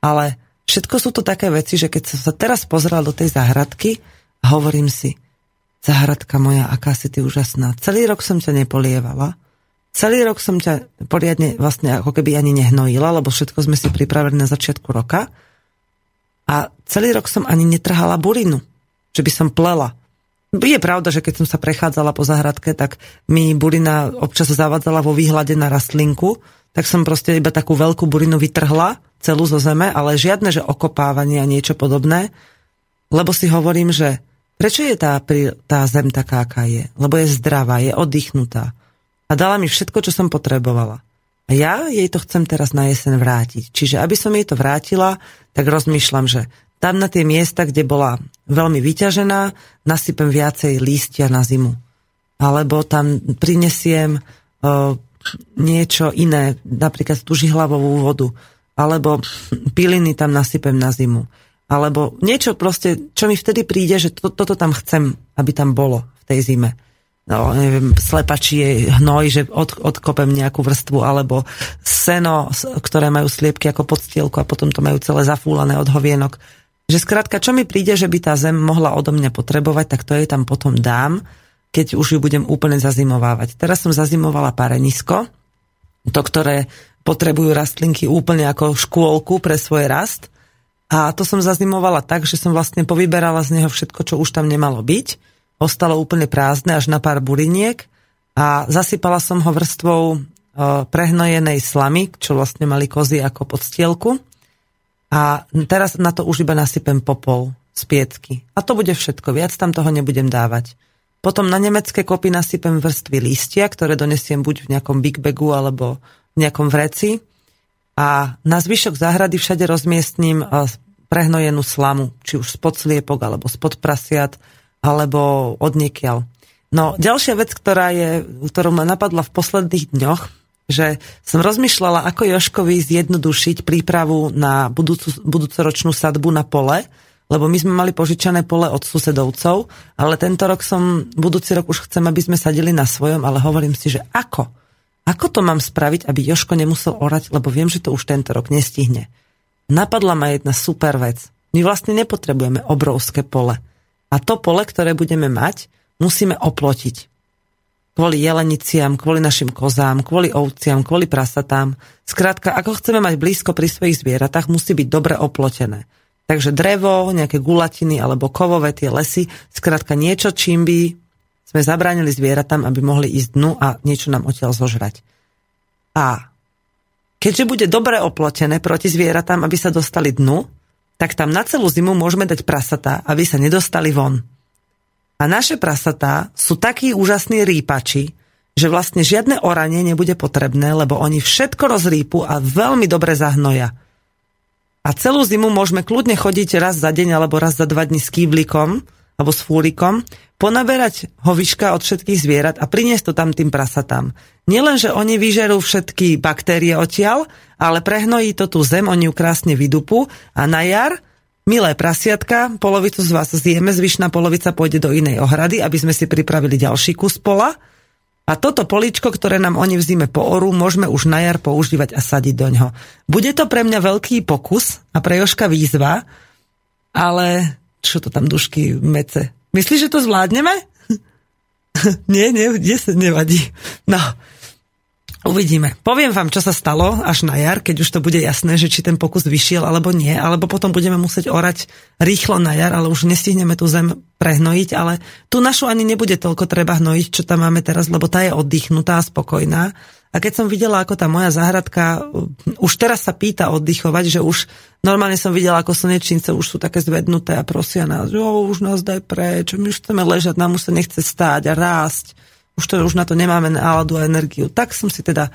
Ale všetko sú to také veci, že keď som sa teraz pozrela do tej záhradky, hovorím si, Zahradka moja, aká si ty úžasná. Celý rok som ťa nepolievala. Celý rok som ťa poriadne vlastne ako keby ani nehnojila, lebo všetko sme si pripravili na začiatku roka. A celý rok som ani netrhala burinu, že by som plela. Je pravda, že keď som sa prechádzala po zahradke, tak mi burina občas zavadzala vo výhľade na rastlinku, tak som proste iba takú veľkú burinu vytrhla celú zo zeme, ale žiadne, že okopávanie a niečo podobné, lebo si hovorím, že Prečo je tá, tá zem taká, aká je? Lebo je zdravá, je oddychnutá. A dala mi všetko, čo som potrebovala. A ja jej to chcem teraz na jesen vrátiť. Čiže aby som jej to vrátila, tak rozmýšľam, že tam na tie miesta, kde bola veľmi vyťažená, nasypem viacej lístia na zimu. Alebo tam prinesiem o, niečo iné, napríklad tú žihlavovú vodu. Alebo piliny tam nasypem na zimu alebo niečo proste, čo mi vtedy príde, že to, toto tam chcem, aby tam bolo v tej zime. No, neviem, slepačí hnoj, že od, odkopem nejakú vrstvu, alebo seno, ktoré majú sliepky ako podstielku a potom to majú celé zafúlané od hovienok. Že skrátka, čo mi príde, že by tá zem mohla odo mňa potrebovať, tak to jej tam potom dám, keď už ju budem úplne zazimovávať. Teraz som zazimovala parenisko, to, ktoré potrebujú rastlinky úplne ako škôlku pre svoj rast – a to som zazimovala tak, že som vlastne povyberala z neho všetko, čo už tam nemalo byť. Ostalo úplne prázdne až na pár buriniek a zasypala som ho vrstvou e, prehnojenej slamy, čo vlastne mali kozy ako podstielku. A teraz na to už iba nasypem popol z piecky. A to bude všetko, viac tam toho nebudem dávať. Potom na nemecké kopy nasypem vrstvy lístia, ktoré donesiem buď v nejakom big bagu alebo v nejakom vreci a na zvyšok záhrady všade rozmiestním eh, prehnojenú slamu, či už spod sliepok, alebo spod prasiat, alebo od niekiaľ. No, ďalšia vec, ktorá je, ktorú ma napadla v posledných dňoch, že som rozmýšľala, ako Joškovi zjednodušiť prípravu na budúcu, budúcoročnú sadbu na pole, lebo my sme mali požičané pole od susedovcov, ale tento rok som, budúci rok už chcem, aby sme sadili na svojom, ale hovorím si, že ako? Ako to mám spraviť, aby Joško nemusel orať, lebo viem, že to už tento rok nestihne. Napadla ma jedna super vec. My vlastne nepotrebujeme obrovské pole. A to pole, ktoré budeme mať, musíme oplotiť kvôli jeleniciam, kvôli našim kozám, kvôli ovciam, kvôli prasatám. Skrátka, ako chceme mať blízko pri svojich zvieratách, musí byť dobre oplotené. Takže drevo, nejaké gulatiny alebo kovové tie lesy, skrátka niečo, čím by sme zabránili zvieratám, aby mohli ísť dnu a niečo nám odtiaľ zožrať. A keďže bude dobre oplotené proti zvieratám, aby sa dostali dnu, tak tam na celú zimu môžeme dať prasatá, aby sa nedostali von. A naše prasatá sú takí úžasní rýpači, že vlastne žiadne oranie nebude potrebné, lebo oni všetko rozrýpu a veľmi dobre zahnoja. A celú zimu môžeme kľudne chodiť raz za deň alebo raz za dva dní s kýblikom alebo s fúrikom, ponaberať hoviška od všetkých zvierat a priniesť to tam tým prasatám. Nielen, že oni vyžerú všetky baktérie odtiaľ, ale prehnojí to tú zem, oni ju krásne vydupu a na jar Milé prasiatka, polovicu z vás zjeme, zvyšná polovica pôjde do inej ohrady, aby sme si pripravili ďalší kus pola. A toto políčko, ktoré nám oni v zime poorú, môžeme už na jar používať a sadiť do ňoho. Bude to pre mňa veľký pokus a pre Joška výzva, ale čo to tam dušky mece? Myslíš, že to zvládneme? [LAUGHS] nie, nie, nevadí. No, Uvidíme. Poviem vám, čo sa stalo až na jar, keď už to bude jasné, že či ten pokus vyšiel alebo nie, alebo potom budeme musieť orať rýchlo na jar, ale už nestihneme tú zem prehnojiť, ale tú našu ani nebude toľko treba hnojiť, čo tam máme teraz, lebo tá je oddychnutá a spokojná. A keď som videla, ako tá moja záhradka už teraz sa pýta oddychovať, že už normálne som videla, ako slnečnice už sú také zvednuté a prosia nás, že už nás daj preč, my už chceme ležať, nám už sa nechce stáť a rásť už, to, už na to nemáme náladu a energiu. Tak som si teda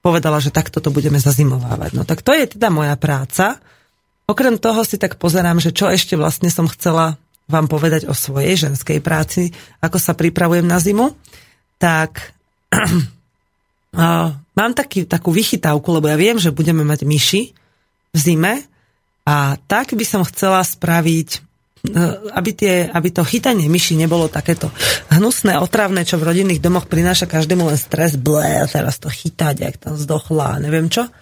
povedala, že takto to budeme zazimovávať. No tak to je teda moja práca. Okrem toho si tak pozerám, že čo ešte vlastne som chcela vám povedať o svojej ženskej práci, ako sa pripravujem na zimu. Tak [CLEARS THROAT] mám taký, takú vychytávku, lebo ja viem, že budeme mať myši v zime a tak by som chcela spraviť Eh, aby, tie, aby to chytanie myši nebolo takéto hnusné, otravné, čo v rodinných domoch prináša každému len stres, blé, teraz to chytať, ak tam zdochla, neviem čo.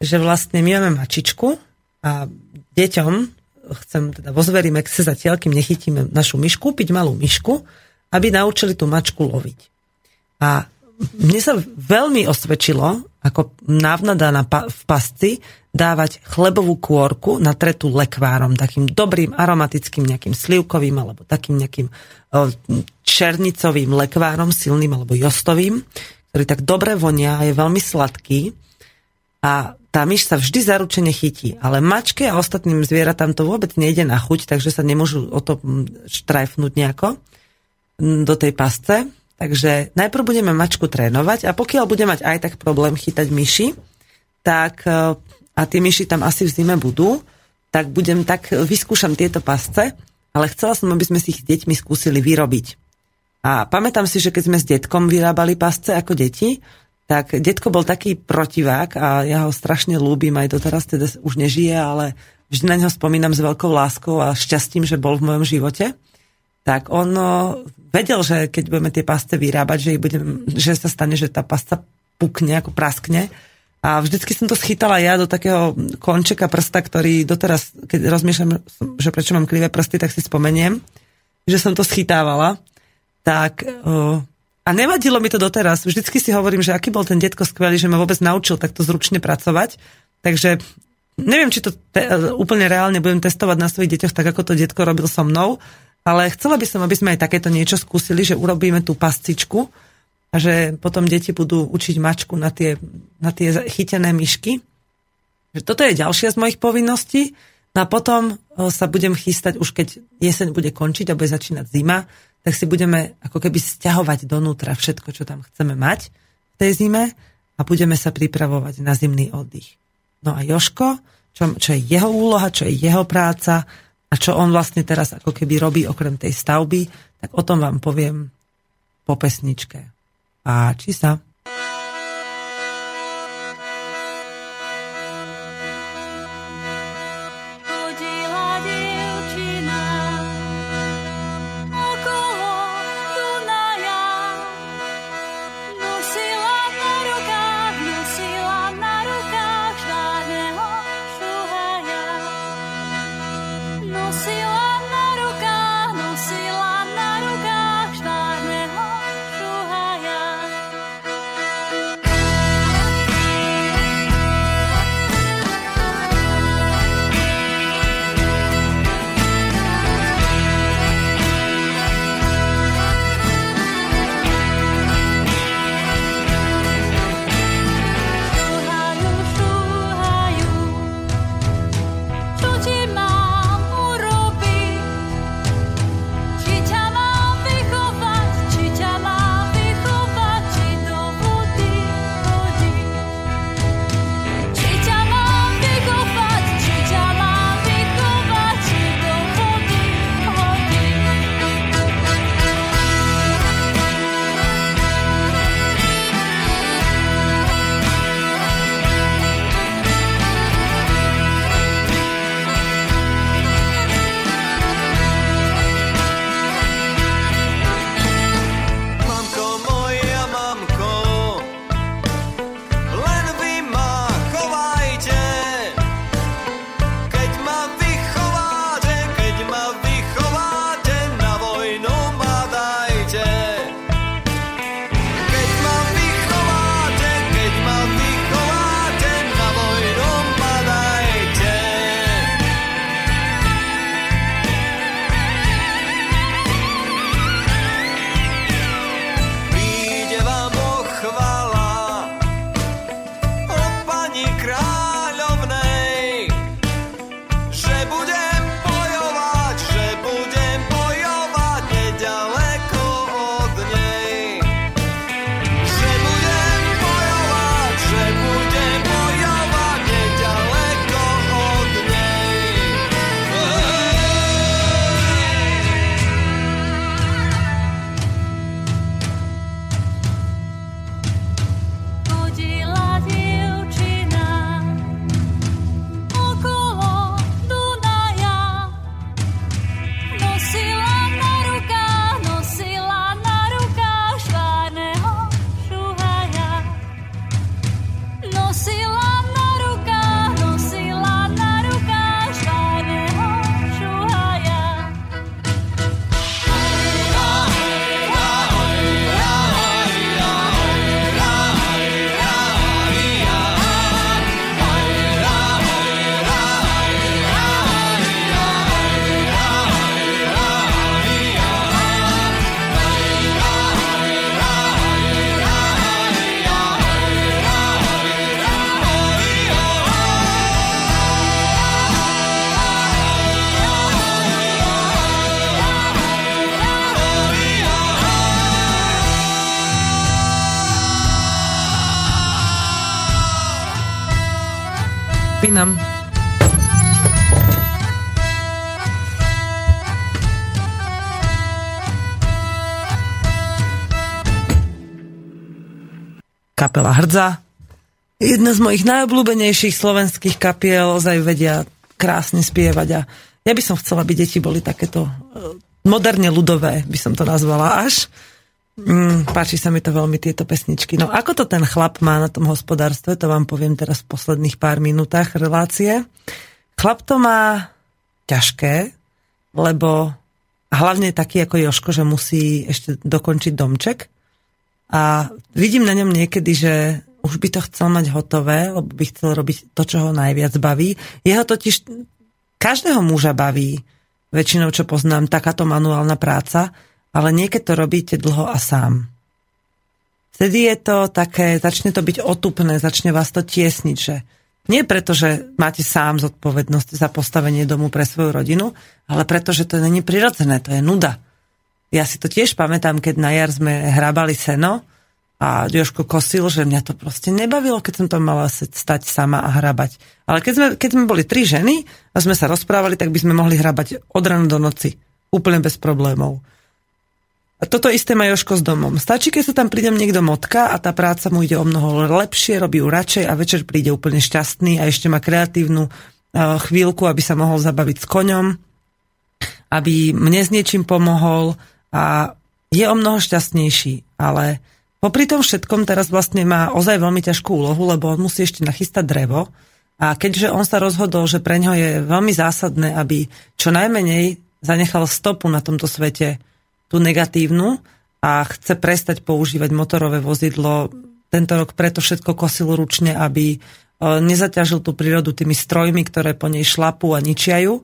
Že vlastne my máme mačičku a deťom chcem teda vo zverímexe zatiaľ, kým nechytíme našu myšku, kúpiť malú myšku, aby naučili tú mačku loviť. A mne sa veľmi osvedčilo, ako návnada na v pasci, dávať chlebovú kôrku natretú lekvárom, takým dobrým aromatickým nejakým slivkovým alebo takým nejakým černicovým lekvárom, silným alebo jostovým, ktorý tak dobre vonia a je veľmi sladký. A tá myš sa vždy zaručene chytí, ale mačke a ostatným zvieratám to vôbec nejde na chuť, takže sa nemôžu o to štrajfnúť nejako do tej pasce. Takže najprv budeme mačku trénovať a pokiaľ bude mať aj tak problém chytať myši, tak e, a tie myši tam asi v zime budú, tak budem tak, vyskúšam tieto pasce, ale chcela som, aby sme si ich deťmi skúsili vyrobiť. A pamätám si, že keď sme s detkom vyrábali pasce ako deti, tak detko bol taký protivák a ja ho strašne ľúbim, aj doteraz teda už nežije, ale vždy na neho spomínam s veľkou láskou a šťastím, že bol v mojom živote. Tak on vedel, že keď budeme tie pasce vyrábať, že, budem, že sa stane, že tá pasta pukne, ako praskne. A vždycky som to schytala ja do takého končeka prsta, ktorý doteraz, keď rozmýšľam, že prečo mám krivé prsty, tak si spomeniem, že som to schytávala. Tak, a nevadilo mi to doteraz. Vždycky si hovorím, že aký bol ten detko skvelý, že ma vôbec naučil takto zručne pracovať. Takže neviem, či to te, úplne reálne budem testovať na svojich deťoch, tak ako to detko robil so mnou, ale chcela by som, aby sme aj takéto niečo skúsili, že urobíme tú pascičku a že potom deti budú učiť mačku na tie, na tie chytené myšky. Toto je ďalšia z mojich povinností. No a potom e, sa budem chystať, už keď jeseň bude končiť a bude začínať zima, tak si budeme ako keby stiahovať donútra všetko, čo tam chceme mať v tej zime a budeme sa pripravovať na zimný oddych. No a Joško, čo, čo je jeho úloha, čo je jeho práca, a čo on vlastne teraz ako keby robí okrem tej stavby, tak o tom vám poviem po pesničke. či sa. Pinam. Kapela Hrdza. Jedna z mojich najobľúbenejších slovenských kapiel, ozaj vedia krásne spievať a ja by som chcela, aby deti boli takéto e, moderne ľudové, by som to nazvala až. Mm, páči sa mi to veľmi, tieto pesničky. No ako to ten chlap má na tom hospodárstve, to vám poviem teraz v posledných pár minútach relácie. Chlap to má ťažké, lebo hlavne taký ako Joško, že musí ešte dokončiť domček. A vidím na ňom niekedy, že už by to chcel mať hotové, lebo by chcel robiť to, čo ho najviac baví. Jeho totiž každého muža baví, väčšinou čo poznám, takáto manuálna práca, ale niekedy to robíte dlho a sám. Vtedy je to také, začne to byť otupné, začne vás to tiesniť, že nie preto, že máte sám zodpovednosť za postavenie domu pre svoju rodinu, ale preto, že to není prirodzené, to je nuda. Ja si to tiež pamätám, keď na jar sme hrabali seno, a Joško kosil, že mňa to proste nebavilo, keď som to mala stať sama a hrabať. Ale keď sme, keď sme boli tri ženy a sme sa rozprávali, tak by sme mohli hrabať od rána do noci. Úplne bez problémov. Toto isté má Joško s domom. Stačí, keď sa tam prídem niekto motka a tá práca mu ide o mnoho lepšie, robí ju radšej a večer príde úplne šťastný a ešte má kreatívnu uh, chvíľku, aby sa mohol zabaviť s koňom, aby mne s niečím pomohol a je o mnoho šťastnejší. Ale Popri tom všetkom teraz vlastne má ozaj veľmi ťažkú úlohu, lebo on musí ešte nachystať drevo. A keďže on sa rozhodol, že pre ňo je veľmi zásadné, aby čo najmenej zanechal stopu na tomto svete, tú negatívnu, a chce prestať používať motorové vozidlo, tento rok preto všetko kosil ručne, aby e, nezaťažil tú prírodu tými strojmi, ktoré po nej šlapú a ničiajú,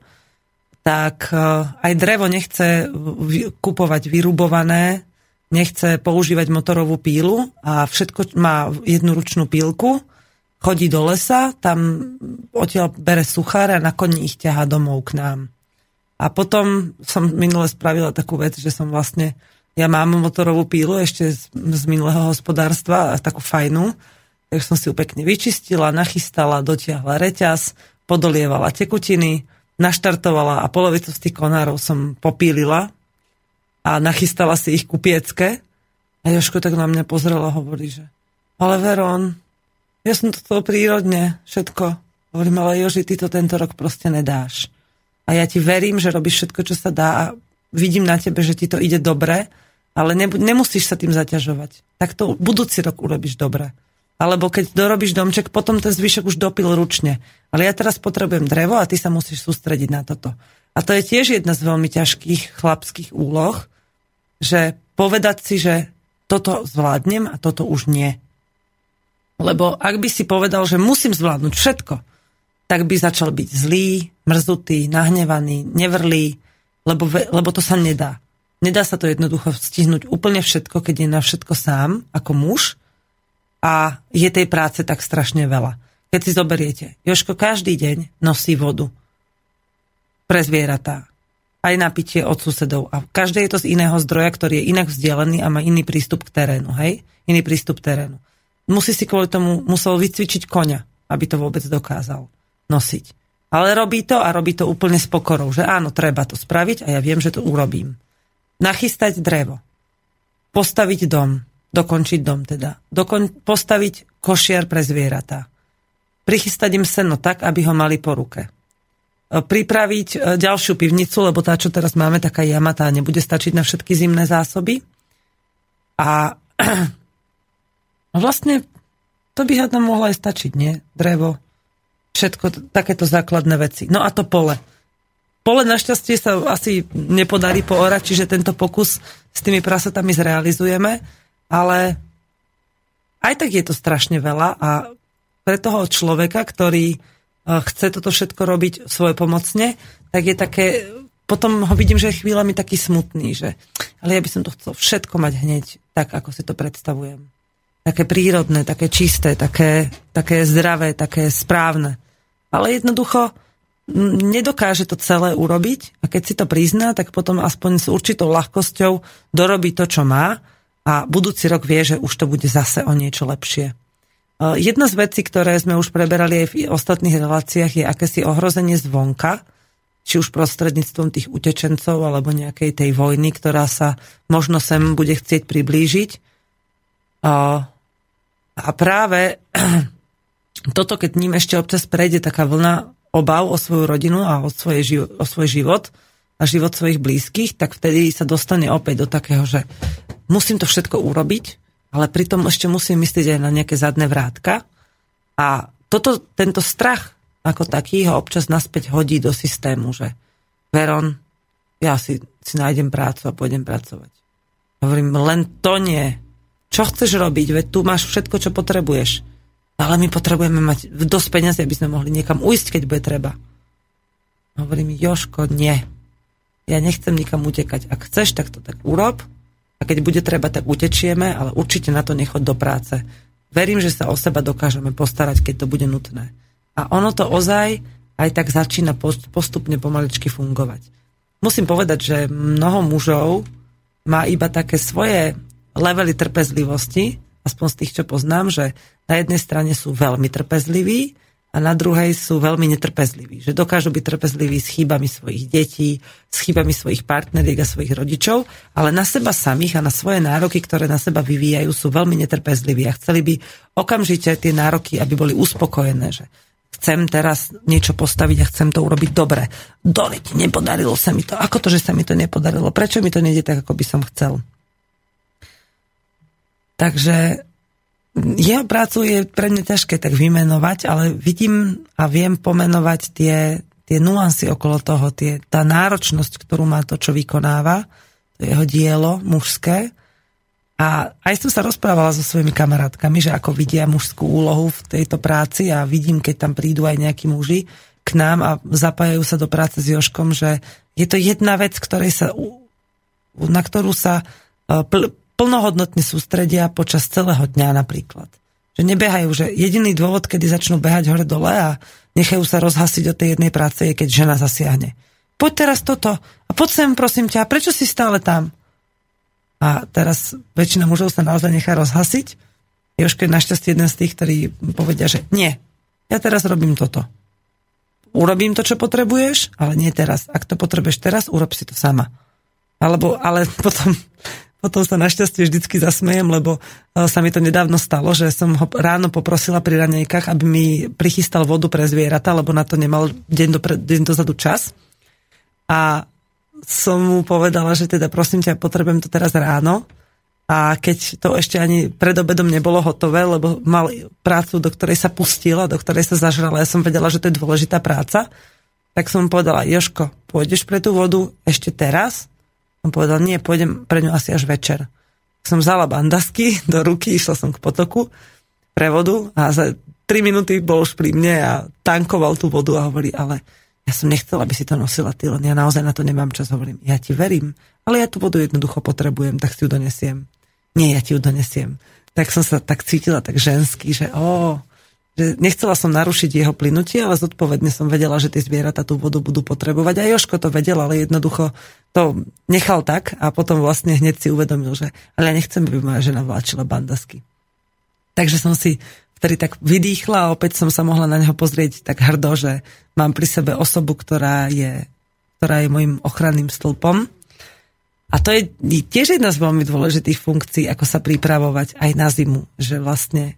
tak e, aj drevo nechce kupovať vyrubované, nechce používať motorovú pílu a všetko má jednu ručnú pílku, chodí do lesa, tam odtiaľ bere suchár a na koni ich ťahá domov k nám. A potom som minule spravila takú vec, že som vlastne, ja mám motorovú pílu ešte z, z minulého hospodárstva, takú fajnú, takže som si ju pekne vyčistila, nachystala, dotiahla reťaz, podolievala tekutiny, naštartovala a polovicu z tých konárov som popílila, a nachystala si ich kupiecke. A Joško tak na mňa pozrela a hovorí, že ale Veron, ja som to toho prírodne, všetko. Hovorím, ale Joži, ty to tento rok proste nedáš. A ja ti verím, že robíš všetko, čo sa dá a vidím na tebe, že ti to ide dobre, ale ne, nemusíš sa tým zaťažovať. Tak to budúci rok urobíš dobre. Alebo keď dorobíš domček, potom ten zvyšok už dopil ručne. Ale ja teraz potrebujem drevo a ty sa musíš sústrediť na toto. A to je tiež jedna z veľmi ťažkých chlapských úloh, že povedať si, že toto zvládnem a toto už nie. Lebo ak by si povedal, že musím zvládnuť všetko, tak by začal byť zlý, mrzutý, nahnevaný, nevrlý, lebo, lebo to sa nedá. Nedá sa to jednoducho stihnúť úplne všetko, keď je na všetko sám, ako muž, a je tej práce tak strašne veľa. Keď si zoberiete, Joško každý deň nosí vodu pre zvieratá aj na pitie od susedov. A každé je to z iného zdroja, ktorý je inak vzdialený a má iný prístup k terénu. Hej? Iný prístup k terénu. Musí si kvôli tomu, musel vycvičiť koňa, aby to vôbec dokázal nosiť. Ale robí to a robí to úplne s pokorou, že áno, treba to spraviť a ja viem, že to urobím. Nachystať drevo. Postaviť dom. Dokončiť dom teda. Dokon- postaviť košiar pre zvieratá. Prichystať im seno tak, aby ho mali po ruke pripraviť e, ďalšiu pivnicu, lebo tá, čo teraz máme, taká jamatá, nebude stačiť na všetky zimné zásoby. A [CLEARS THROAT] vlastne to by hádam mohlo aj stačiť, nie? Drevo, všetko, takéto základné veci. No a to pole. Pole našťastie sa asi nepodarí poorať, čiže tento pokus s tými prasatami zrealizujeme, ale aj tak je to strašne veľa a pre toho človeka, ktorý chce toto všetko robiť svoje pomocne, tak je také, potom ho vidím, že je chvíľami taký smutný, že ale ja by som to chcel všetko mať hneď tak, ako si to predstavujem. Také prírodné, také čisté, také, také zdravé, také správne. Ale jednoducho nedokáže to celé urobiť a keď si to prizná, tak potom aspoň s určitou ľahkosťou dorobí to, čo má a budúci rok vie, že už to bude zase o niečo lepšie. Jedna z vecí, ktoré sme už preberali aj v ostatných reláciách, je akési ohrozenie zvonka, či už prostredníctvom tých utečencov alebo nejakej tej vojny, ktorá sa možno sem bude chcieť priblížiť. A práve toto, keď ním ešte občas prejde taká vlna obav o svoju rodinu a o, svoje, o svoj život a život svojich blízkych, tak vtedy sa dostane opäť do takého, že musím to všetko urobiť, ale pritom ešte musím myslieť aj na nejaké zadné vrátka. A toto, tento strach ako taký ho občas naspäť hodí do systému, že Veron, ja si, si nájdem prácu a pôjdem pracovať. Hovorím, len to nie. Čo chceš robiť? Veď tu máš všetko, čo potrebuješ. Ale my potrebujeme mať dosť peniazy, aby sme mohli niekam ujsť, keď bude treba. Hovorím, Joško, nie. Ja nechcem nikam utekať. Ak chceš, tak to tak urob. A keď bude treba, tak utečieme, ale určite na to nechod do práce. Verím, že sa o seba dokážeme postarať, keď to bude nutné. A ono to ozaj aj tak začína postupne pomaličky fungovať. Musím povedať, že mnoho mužov má iba také svoje levely trpezlivosti, aspoň z tých, čo poznám, že na jednej strane sú veľmi trpezliví a na druhej sú veľmi netrpezliví. Že dokážu byť trpezliví s chybami svojich detí, s chybami svojich partneriek a svojich rodičov, ale na seba samých a na svoje nároky, ktoré na seba vyvíjajú, sú veľmi netrpezliví a chceli by okamžite tie nároky, aby boli uspokojené. Že chcem teraz niečo postaviť a chcem to urobiť dobre. Doliť, nepodarilo sa mi to. Ako to, že sa mi to nepodarilo? Prečo mi to nejde tak, ako by som chcel? Takže jeho prácu je pre mňa ťažké tak vymenovať, ale vidím a viem pomenovať tie, tie nuancy okolo toho, tie, tá náročnosť, ktorú má to, čo vykonáva, to jeho dielo mužské, a aj som sa rozprávala so svojimi kamarátkami, že ako vidia mužskú úlohu v tejto práci a vidím, keď tam prídu aj nejakí muži k nám a zapájajú sa do práce s Joškom, že je to jedna vec, ktorej sa, na ktorú sa e, pl- plnohodnotne sústredia počas celého dňa napríklad. Že nebehajú, že jediný dôvod, kedy začnú behať hore dole a nechajú sa rozhasiť od tej jednej práce, je keď žena zasiahne. Poď teraz toto a poď sem prosím ťa, prečo si stále tam? A teraz väčšina mužov sa naozaj nechá rozhasiť. Jožko je našťastie jeden z tých, ktorí povedia, že nie, ja teraz robím toto. Urobím to, čo potrebuješ, ale nie teraz. Ak to potrebuješ teraz, urob si to sama. Alebo, ale [LAUGHS] potom, potom sa našťastie vždycky zasmejem, lebo e, sa mi to nedávno stalo, že som ho ráno poprosila pri ranejkách, aby mi prichystal vodu pre zvieratá, lebo na to nemal deň, dopre, deň dozadu čas. A som mu povedala, že teda prosím ťa, potrebujem to teraz ráno. A keď to ešte ani pred obedom nebolo hotové, lebo mal prácu, do ktorej sa pustila, do ktorej sa zažrala, ja som vedela, že to je dôležitá práca, tak som mu povedala, Joško, pôjdeš pre tú vodu ešte teraz? On povedal, nie, pôjdem pre ňu asi až večer. Som vzala bandasky [LAUGHS] do ruky, išla som k potoku pre vodu a za 3 minúty bol už pri mne a tankoval tú vodu a hovorí, ale ja som nechcela, aby si to nosila ty, len ja naozaj na to nemám čas, hovorím, ja ti verím, ale ja tú vodu jednoducho potrebujem, tak si ju donesiem. Nie, ja ti ju donesiem. Tak som sa tak cítila tak žensky, že ó, že nechcela som narušiť jeho plynutie, ale zodpovedne som vedela, že tie zvieratá tú vodu budú potrebovať. A Joško to vedel, ale jednoducho to nechal tak a potom vlastne hneď si uvedomil, že ale ja nechcem, aby moja žena vláčila bandasky. Takže som si vtedy tak vydýchla a opäť som sa mohla na neho pozrieť tak hrdo, že mám pri sebe osobu, ktorá je, ktorá je môjim ochranným stĺpom. A to je tiež jedna z veľmi dôležitých funkcií, ako sa pripravovať aj na zimu. Že vlastne,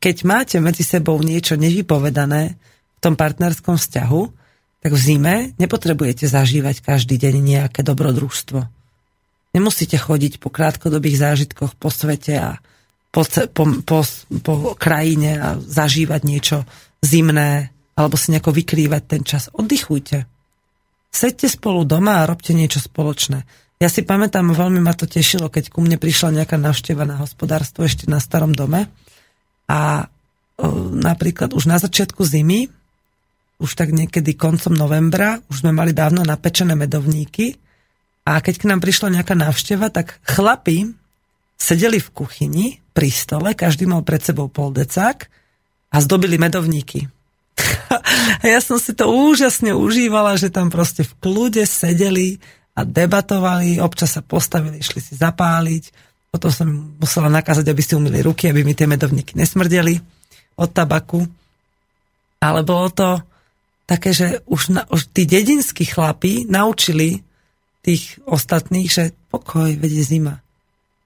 keď máte medzi sebou niečo nevypovedané v tom partnerskom vzťahu, tak v zime nepotrebujete zažívať každý deň nejaké dobrodružstvo. Nemusíte chodiť po krátkodobých zážitkoch po svete a po, po, po, po krajine a zažívať niečo zimné alebo si nejako vykrývať ten čas. Oddychujte. Sedte spolu doma a robte niečo spoločné. Ja si pamätám, veľmi ma to tešilo, keď ku mne prišla nejaká navšteva na hospodárstvo ešte na starom dome a napríklad už na začiatku zimy, už tak niekedy koncom novembra, už sme mali dávno napečené medovníky a keď k nám prišla nejaká návšteva, tak chlapi sedeli v kuchyni pri stole, každý mal pred sebou pol decák a zdobili medovníky. [LAUGHS] a ja som si to úžasne užívala, že tam proste v kľude sedeli a debatovali, občas sa postavili, išli si zapáliť Potom som musela nakázať, aby si umili ruky, aby mi tie medovníky nesmrdeli od tabaku. Ale bolo to také, že už, na, už tí dedinskí chlapí naučili tých ostatných, že pokoj, vedie zima.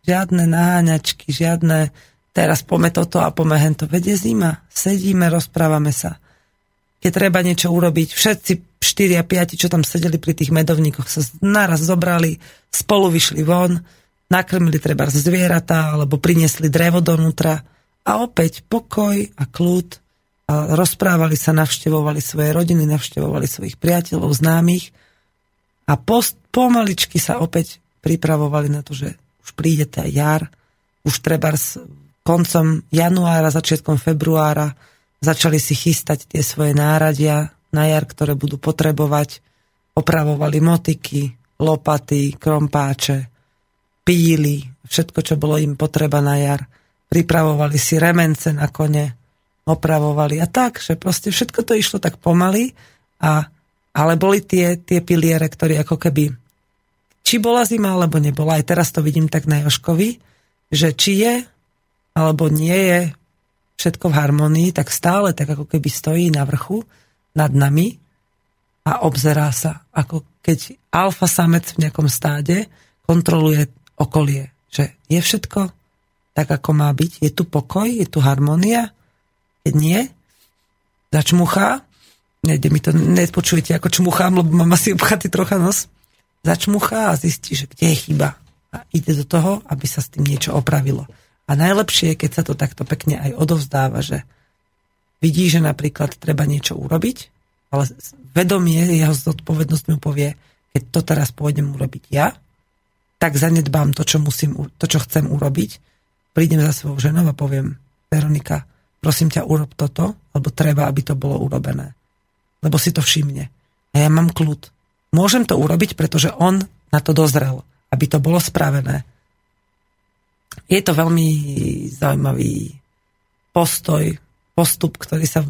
Žiadne naháňačky, žiadne teraz pome toto a pome hento. Vedie zima. Sedíme, rozprávame sa. Keď treba niečo urobiť, všetci 4 a 5, čo tam sedeli pri tých medovníkoch, sa naraz zobrali, spolu vyšli von, nakrmili treba zvieratá, alebo priniesli drevo donútra. A opäť pokoj a kľud. A rozprávali sa, navštevovali svoje rodiny, navštevovali svojich priateľov, známych. A post, pomaličky sa opäť pripravovali na to, že už príde tá jar, už treba s koncom januára, začiatkom februára začali si chystať tie svoje náradia na jar, ktoré budú potrebovať. Opravovali motiky, lopaty, krompáče, píly, všetko, čo bolo im potreba na jar. Pripravovali si remence na kone, opravovali a tak, že proste všetko to išlo tak pomaly, a, ale boli tie, tie piliere, ktoré ako keby či bola zima, alebo nebola. Aj teraz to vidím tak na Joškovi, že či je, alebo nie je všetko v harmonii, tak stále tak ako keby stojí na vrchu nad nami a obzerá sa, ako keď alfa samec v nejakom stáde kontroluje okolie, že je všetko tak, ako má byť, je tu pokoj, je tu harmonia, keď nie, začmuchá, nejde mi to, nepočujete, ako čmuchám, lebo mám asi obchatý trocha nos, začmuchá a zistí, že kde je chyba. A ide do toho, aby sa s tým niečo opravilo. A najlepšie je, keď sa to takto pekne aj odovzdáva, že vidí, že napríklad treba niečo urobiť, ale vedomie, jeho zodpovednosť mu povie, keď to teraz pôjdem urobiť ja, tak zanedbám to, čo, musím, to, čo chcem urobiť, prídem za svojou ženou a poviem, Veronika, prosím ťa, urob toto, lebo treba, aby to bolo urobené. Lebo si to všimne. A ja mám kľud. Môžem to urobiť, pretože on na to dozrel, aby to bolo spravené. Je to veľmi zaujímavý postoj, postup, ktorý sa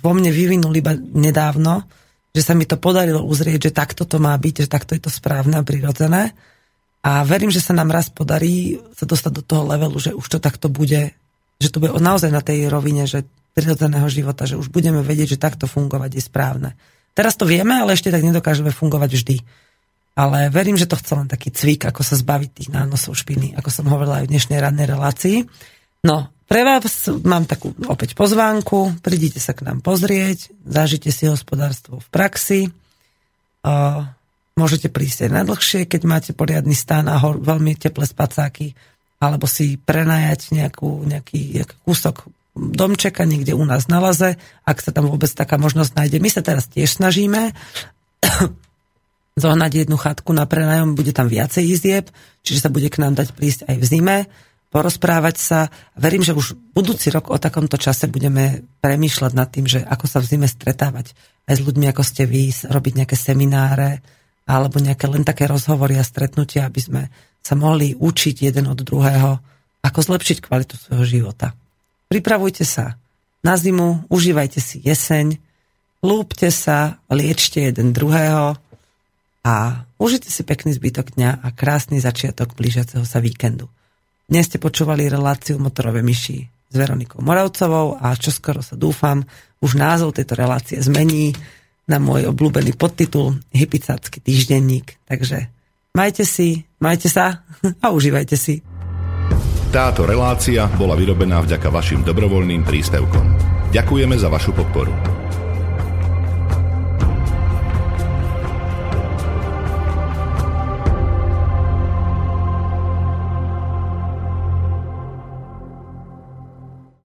vo mne vyvinul iba nedávno, že sa mi to podarilo uzrieť, že takto to má byť, že takto je to správne a prirodzené a verím, že sa nám raz podarí sa dostať do toho levelu, že už to takto bude, že to bude naozaj na tej rovine, že prirodzeného života, že už budeme vedieť, že takto fungovať je správne. Teraz to vieme, ale ešte tak nedokážeme fungovať vždy. Ale verím, že to chce len taký cvik, ako sa zbaviť tých nánosov špiny, ako som hovorila aj v dnešnej radnej relácii. No, pre vás mám takú opäť pozvánku, prídite sa k nám pozrieť, zažite si hospodárstvo v praxi. Môžete prísť aj na dlhšie, keď máte poriadny stan a hor, veľmi teplé spacáky, alebo si prenajať nejakú, nejaký, nejaký kúsok domčeka niekde u nás na laze, ak sa tam vôbec taká možnosť nájde. My sa teraz tiež snažíme [COUGHS] zohnať jednu chatku na prenajom, bude tam viacej izieb, čiže sa bude k nám dať prísť aj v zime, porozprávať sa. Verím, že už budúci rok o takomto čase budeme premýšľať nad tým, že ako sa v zime stretávať aj s ľuďmi, ako ste vy, robiť nejaké semináre, alebo nejaké len také rozhovory a stretnutia, aby sme sa mohli učiť jeden od druhého, ako zlepšiť kvalitu svojho života. Pripravujte sa na zimu, užívajte si jeseň, lúpte sa, liečte jeden druhého a užite si pekný zbytok dňa a krásny začiatok blížiaceho sa víkendu. Dnes ste počúvali reláciu Motorové myši s Veronikou Moravcovou a čoskoro sa dúfam, už názov tejto relácie zmení na môj obľúbený podtitul Hypicácky týždenník. Takže majte si, majte sa [LAUGHS] a užívajte si. Táto relácia bola vyrobená vďaka vašim dobrovoľným príspevkom. Ďakujeme za vašu podporu.